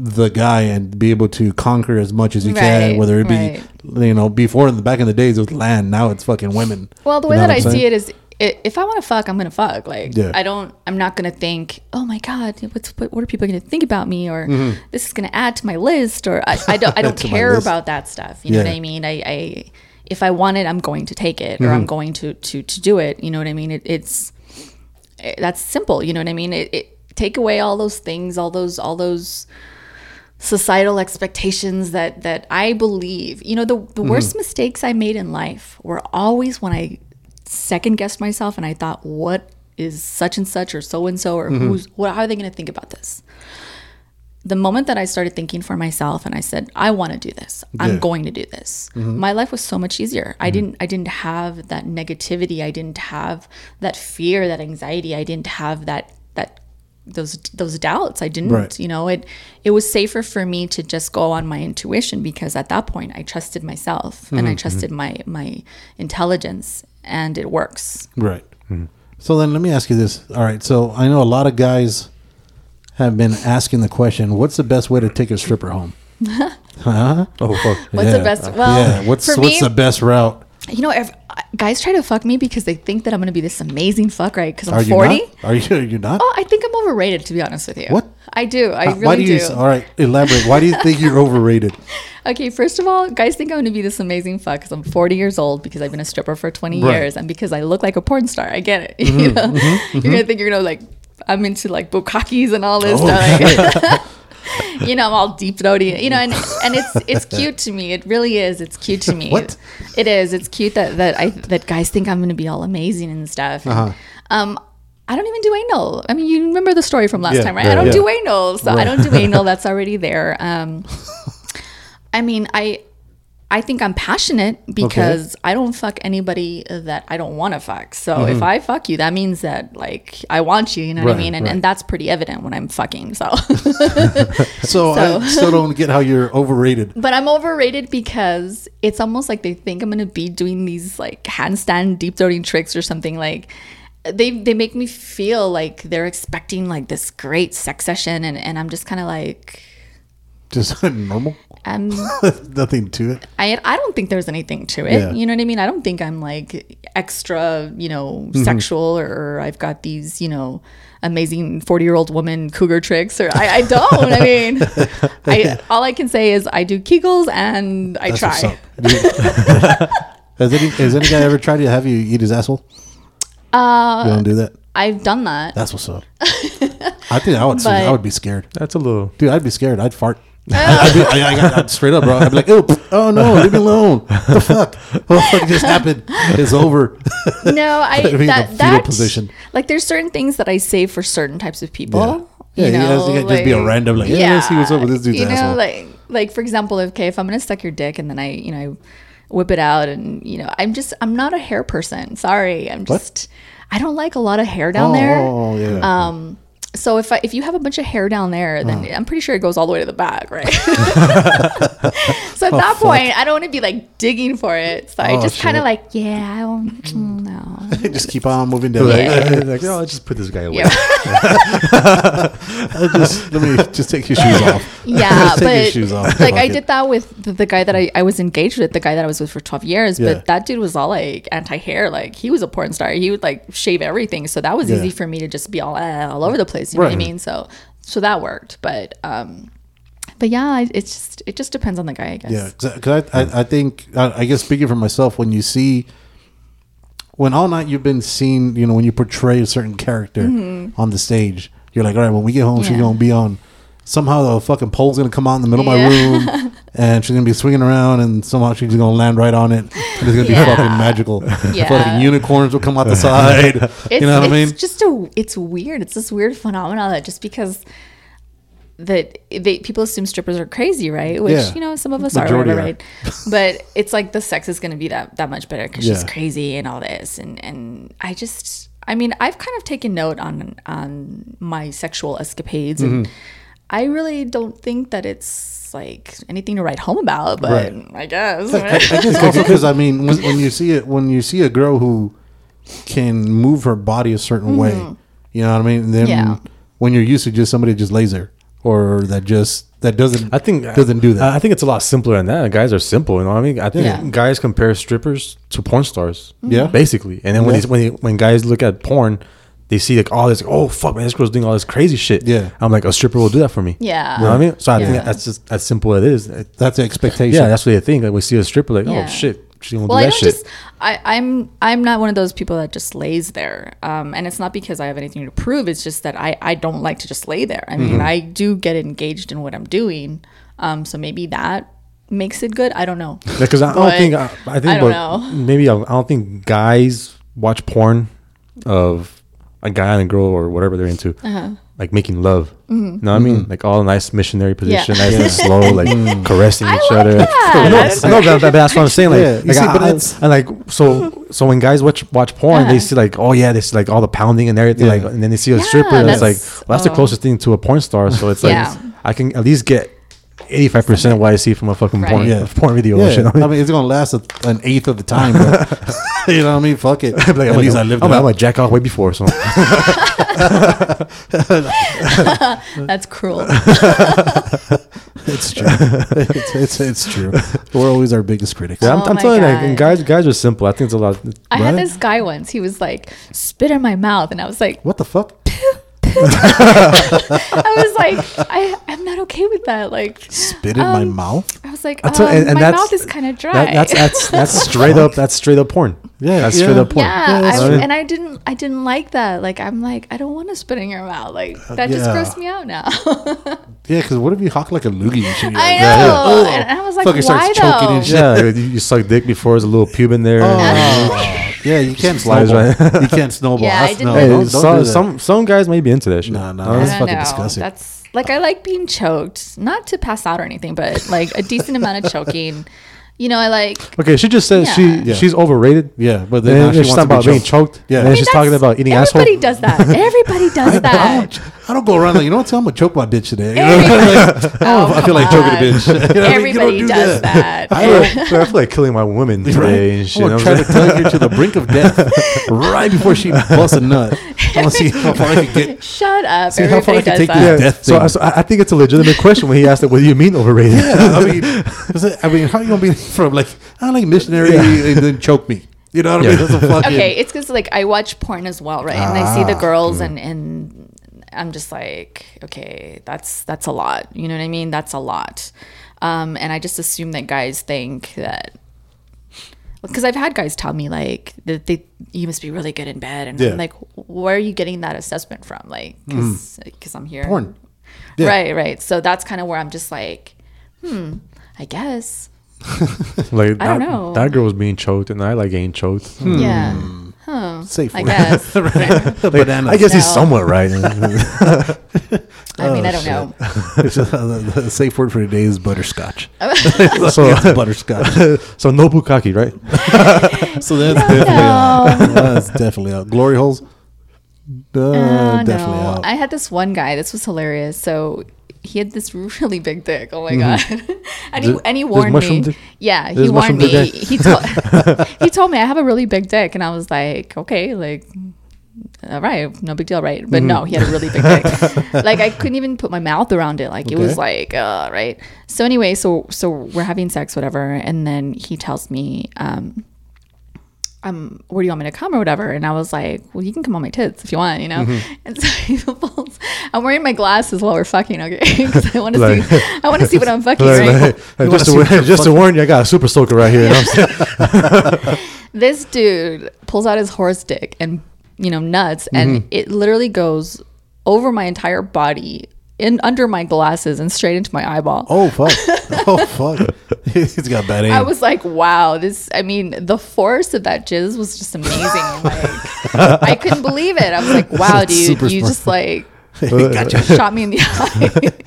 the guy and be able to conquer as much as you can, whether it be right. you know before in the back in the days it was land. Now it's fucking women. Well, the You way know that I saying? see it is, if I want to fuck, I'm gonna fuck. Like, Yeah. I don't. I'm not gonna think, oh my god, what's what, what are people gonna think about me, or this is gonna add to my list, or I, I don't. I don't Mm-hmm. Care about that stuff. You know what I mean? I, I if I want it, I'm going to take it, or I'm Mm-hmm. going to to to do it. You know what I mean? It, it's it, that's simple. You know what I mean? It, it take away all those things, all those all those societal expectations that that I believe. You know, the the mm-hmm. worst mistakes I made in life were always when I second guessed myself and I thought, what is such and such or so and so or mm-hmm. who's what how are they going to think about this? The moment that I started thinking for myself and I said, I want to do this. I'm going to do this. Mm-hmm. My life was so much easier. I didn't I didn't have that negativity. I didn't have that fear, that anxiety. I didn't have that that those those doubts. I didn't, Right. you know, it it was safer for me to just go on my intuition because at that point I trusted myself and I mm-hmm. trusted my my intelligence and it works. Right. Mm-hmm. So then let me ask you this. All right. So I know a lot of guys have been asking the question, what's the best way to take a stripper home? huh? Oh fuck. What's the best? Well, yeah. What's what's me, the best route? You know, ev uh, guys try to fuck me because they think that I'm going to be this amazing fuck, right? Because I'm you 40. not? Are you? Are you not? Oh, I think I'm overrated, to be honest with you. What? I do. I How- really Why do you? do. All right. Elaborate. Why do you think you're overrated? Okay, first of all, guys think I'm going to be this amazing fuck because I'm 40 years old because I've been a stripper for 20 Right. years and because I look like a porn star. I get it. Mm-hmm, you know? Mm-hmm, you're going to mm-hmm. think you're going to like, I'm into like bukakis and all Oh, this stuff. You know, I'm all deep throaty, you know, and, and it's it's cute to me. It really is. It's cute to me. What? It is. It's cute that, that I that guys think I'm going to be all amazing and stuff. Uh-huh. um, I don't even do anal. I mean, you remember the story from last Yeah, time, right? yeah, I don't yeah. do anal, so I don't do anal. That's already there. Um, I mean, I I think I'm passionate because I don't fuck anybody that I don't want to fuck. So if I fuck you, that means that like I want you. You know what I Mm-hmm. Mean? And, right. and that's pretty evident when I'm fucking. So. So, I still don't get how you're overrated. But I'm overrated because it's almost like they think I'm gonna be doing these like handstand deep throating tricks or something. Like they they make me feel like they're expecting like this great sex session, and and I'm just kind of like Just normal. I'm Nothing to it. I I don't think there's anything to it. Yeah. You know what I mean? I don't think I'm like extra, you know, Mm-hmm. sexual or, or I've got these, you know, amazing 40 year old woman cougar tricks or I, I don't. I mean, I all I can say is I do Kegels and I That's try. has any has any guy ever tried to have you eat his asshole? Uh, You don't do that. I've done that. That's what's up. I think I would. see- I would be scared, That's a little. dude. I'd be scared. I'd fart. I'd be, I, I got I'd straight up, bro. I'd be like, oh, oh no, leave me alone. What the fuck? What the fuck just happened? It's over. No, I in a that that position. like there's certain things that I save for certain types of people. Yeah, you yeah, know, you can't just be a random, like, yeah, let's see what's up with this dude's You know, asshole. like like for example, okay, if I'm gonna suck your dick and then I you know whip it out and you know I'm just I'm not a hair person. Sorry, I'm What? just I don't like a lot of hair down oh, there. oh, yeah. Um, so if I, if you have a bunch of hair down there, then I'm pretty sure it goes all the way to the back, right? so at that point, I don't want to be like digging for it. So I Oh, just kind of like, yeah, I don't mm, no. just keep on moving down. Like, like, oh, let's just put this guy away. Yeah, just let me just take your shoes off. yeah Take your but shoes off. like I did that with the, the guy that I, I was engaged with, the guy that I was with for 12 years. Yeah. But that dude was all like anti-hair. Like he was a porn star. He would like shave everything. So that was Yeah. easy for me to just be all uh, all over the place. You know what I Right. mean? So so that worked. But um, but yeah, it's just it just depends on the guy, I guess. Yeah, because I, I, I think I, I guess speaking for myself, when you see when all night you've been seen, you know, when you portray a certain character on the stage, you're like, all right, when we get home, she's Mm-hmm. Gonna be on. Somehow the fucking pole's gonna come out in the middle Yeah. of my room, and she's gonna be swinging around, and somehow she's gonna land right on it. And it's gonna be Yeah. fucking magical. Yeah. Fucking unicorns will come out the side. It's, you know what I mean? It's just a it's weird. It's this weird phenomenon that just because that they people assume strippers are crazy, right? Which Yeah. you know some of us Majority are, are. whatever, right? but it's like the sex is going to be that that much better because she's crazy and all this, and and I just I mean I've kind of taken note on on my sexual escapades, and Mm-hmm. I really don't think that it's like anything to write home about, but Right. I guess. I guess also because I mean, when, when you see it, when you see a girl who can move her body a certain way, you know what I mean. And then Mm-hmm. Yeah. when you're used to just somebody just lays there, or that just that doesn't, I think doesn't do that. I think it's a lot simpler than that. Guys are simple, you know what I mean? I think Yeah. guys compare strippers to porn stars. Yeah. Basically. And then when Yeah. these, when they, when guys look at porn, they see like all this, oh fuck man, this girl's doing all this crazy shit. Yeah. I'm like, a stripper will do that for me. Yeah. You know what I mean? So I Yeah. think that's just as simple as it is. That's the expectation. yeah, that's what they think. Like we see a stripper like, Yeah. oh shit, she's gonna well, do I that don't shit. just I, I'm I'm not one of those people that just lays there. Um, and it's not because I have anything to prove. It's just that I, I don't like to just lay there. I Mm-hmm. mean, I do get engaged in what I'm doing. Um, so maybe that makes it good. I don't know. Because I, I don't think I, I think I don't know. maybe I, I don't think guys watch porn of a guy and a girl or whatever they're into, Uh-huh. like making love. Mm-hmm. know what I mean? Like all nice missionary position, nice and slow, like caressing I each like other. that. No, That's I know that, that- that's what I'm saying. Like, Yeah, like see, I, but I- it's- and like so so when guys watch watch porn, Uh-huh. they see like oh yeah, this like all the pounding and everything, Yeah. like and then they see a Yeah, stripper, and it's like that's- well, that's the oh. closest thing to a porn star. So it's like Yeah. I can at least get. 85% of what I see from a fucking porn, Right. Yeah. porn video. and Yeah, shit. I mean, it's gonna last a, an eighth of the time. But, you know what I mean? Fuck it. like, At I'm least like, I lived I'm, it I'm up. like jack off way before. So That's cruel. It's true. it's, it's it's true. We're always our biggest critics. yeah, I'm, Oh I'm telling you, God. and guys, guys are simple. I think it's a lot. I had this guy once. He was like, spit in my mouth, and I was like, What the fuck? I was like, I I'm not okay with that. Like, Spit in my Um, mouth? I was like, That's um, what- and- and my that's- mouth is kind of dry. That, that's that's that's straight up. That's straight up porn. Yeah, that's yeah. straight up porn. Yeah, that's I, and I didn't, I didn't like that. Like, I'm like, I don't want to spit in your mouth. Like, that just yeah. grossed me out now. Yeah, because what if you hawk like a loogie and shit? You're I know, yeah. and I was like, Fucking why starts though? and shit. Yeah, you, you suck dick before there's a little pube in there. Oh, Yeah, you can't Slides snowball. right- you can't snowball. Yeah, I didn't no. Hey, don't, don't some, do that. some some guys may be into that shit. Nah, nah, No, that's fucking know. disgusting. That's like I like being choked, not to pass out or anything, but like a decent amount of choking. You know, I like. Okay, she just said Yeah. she Yeah. she's overrated. Yeah, but then Then she she's wants talking to be about being choked. choked. Yeah. And then I she's talking about eating asshole. Everybody does that. Everybody does that. I don't go around like you know what? I'm me, to choke my bitch today. You know? Everybody- Oh, I feel like choking a come bitch. You know what I mean? You don't Everybody does that. I feel, like, I feel like killing my women today and shit. I'm you know gonna what try to tug her to the brink of death right before she busts a nut. I want to see how far I can get. Shut up. See how far I Everybody can does take that. this death So, thing. I- so I I think it's a legitimate question when he asked it. What do you mean overrated? Yeah, I mean, is it- I mean, how you gonna be from like I like missionary and then choke me? You know what I mean? That's a fucking Okay, it's because like I watch porn as well, right? And I see the Ah. girls, and and I'm just like, okay, that's that's a lot. You know what I mean? That's a lot. Um, and I just assume that guys think that because I've had guys tell me like that they you must be really good in bed, and Yeah. I'm like, where are you getting that assessment from? Like, because I'm here, porn. Yeah. right? Right. So that's kind of where I'm just like, hmm, I guess, like I don't know. that girl was being choked, and I like getting choked. yeah, huh? Safe I word. guess. The banana. I guess he's No. somewhat right. I mean, I don't shit. know. the, the safe word for today is butterscotch. so, It's butterscotch. so no bukkake, right? So that's definitely out. That's definitely out. Glory holes. Uh, Uh, definitely no. out. I had this one guy. This was hilarious. So he had this really big dick. Oh my Mm-hmm. god! and he and he warned me. dick? Yeah, he warned me. dick? He told he told me I have a really big dick, and I was like, okay, like. All right, no big deal, right? But no, he had a really big dick. like I couldn't even put my mouth around it. Like it was like, uh, right. So anyway, so so we're having sex, whatever, and then he tells me, um, um, where do you want me to come or whatever? And I was like, well, you can come on my tits if you want, you know? And so he pulls, I'm wearing my glasses while we're fucking, okay? Because I want to Like- see, I want to see what I'm fucking, Like, right? like, like, just to, what you're just to warn you, I got a super soaker right here. You know what I'm saying? This dude pulls out his horse dick and, you know, nuts, and it literally goes over my entire body, in under my glasses, and straight into my eyeball. Oh fuck! Oh fuck! He's got bad aim. I was like, wow, this, I mean, the force of that jizz was just amazing. like, I couldn't believe it. I was like, wow, dude, Super you smart. just like gotcha. shot me in the eye.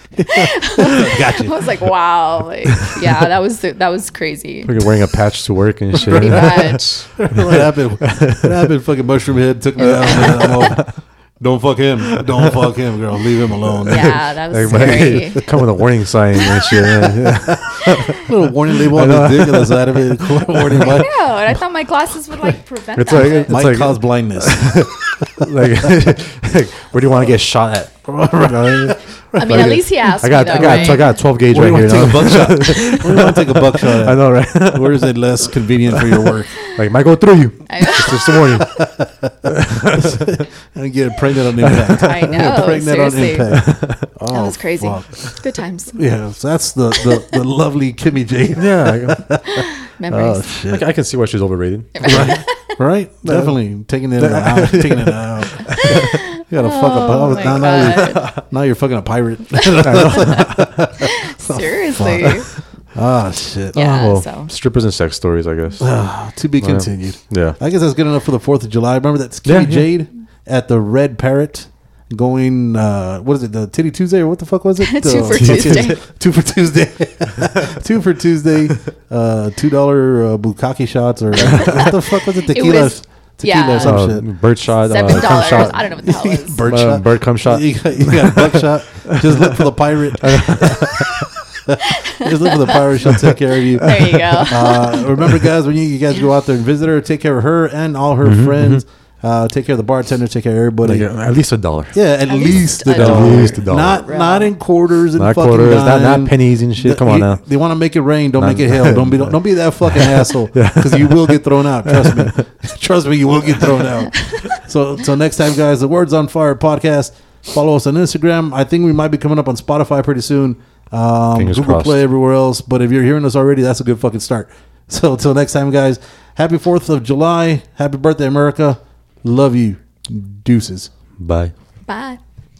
Gotcha. I was like, wow, like, yeah, that was, that was crazy. Freaking wearing a patch to work and shit. Pretty much. what happened? What happened? Fucking mushroom head took me out. Man. I'm all, Don't fuck him. Don't fuck him, girl. Leave him alone. Yeah, that was Like, scary. man, come with a warning sign and shit. Yeah. little warning label on the dick on the side of it. warning I know, and I thought my glasses would like prevent It's that. like- it's might like- cause blindness. like, like, where do you want to get shot at? You know what I mean? At least he asked I got, me I though, got, right? I got a 12 gauge Where right here. want to you take a know? buckshot? Where do you want to take a buckshot? I know, right? Where is it less convenient for your work? like, it might go through you. I know. Just a warning. And get pregnant on impact. I know, pregnant on seriously. impact. Oh, that was oh, crazy. fuck. Good times. Yeah, so that's the, the, the lovely Kimmie Jade. Yeah, Memories. Oh I, shit! I, I can see why she's overrated. right, right, definitely taking it out, taking it out. You gotta fuck a Oh pirate. my Now, now, you're, now you're fucking a pirate. Seriously. Ah, shit. Yeah, oh, well, so. strippers and sex stories, I guess. Ah, to be continued. Yeah. I guess that's good enough for the Fourth of July. Remember that Kimmie Yeah, yeah. Jade at the Red Parrot going. Uh, what is it? The Titty Tuesday or what the fuck was it? Two Uh, for Tuesday. two for Tuesday. two for Tuesday. Uh, Two dollar uh, bukkake shots or what the fuck was it? Tequila. was- tequila yeah. or some Uh, shit. bird shot, Seven uh, cum dollars. shot, I don't know what the hell it was. Bird uh, shot. bird cum shot. You got, you got a buckshot. Just look for the pirate. Just look for the pirate. She'll take care of you. There you go. Uh, remember, guys, when you, you guys go out there and visit her, take care of her and all her Mm-hmm, friends. Uh, take care of the bartender. Take care of everybody. Like, at least a dollar. yeah, at, least, a dollar. At least a dollar. Not Real. not in quarters and Not fucking quarters, not, dime. not pennies and shit. Come on You- now. They want to make it rain. Don't Not- make it hell. Don't be don't be that fucking asshole because you will get thrown out. Trust me. Trust me, you will get thrown out. So until next time, guys. The Words on Fire podcast. Follow us on Instagram. I think we might be coming up on Spotify pretty soon. Um, Fingers Google crossed. Play everywhere else. But if you're hearing us already, that's a good fucking start. So until next time, guys. Happy Fourth of July. Happy birthday, America. Love you. Deuces. Bye. Bye.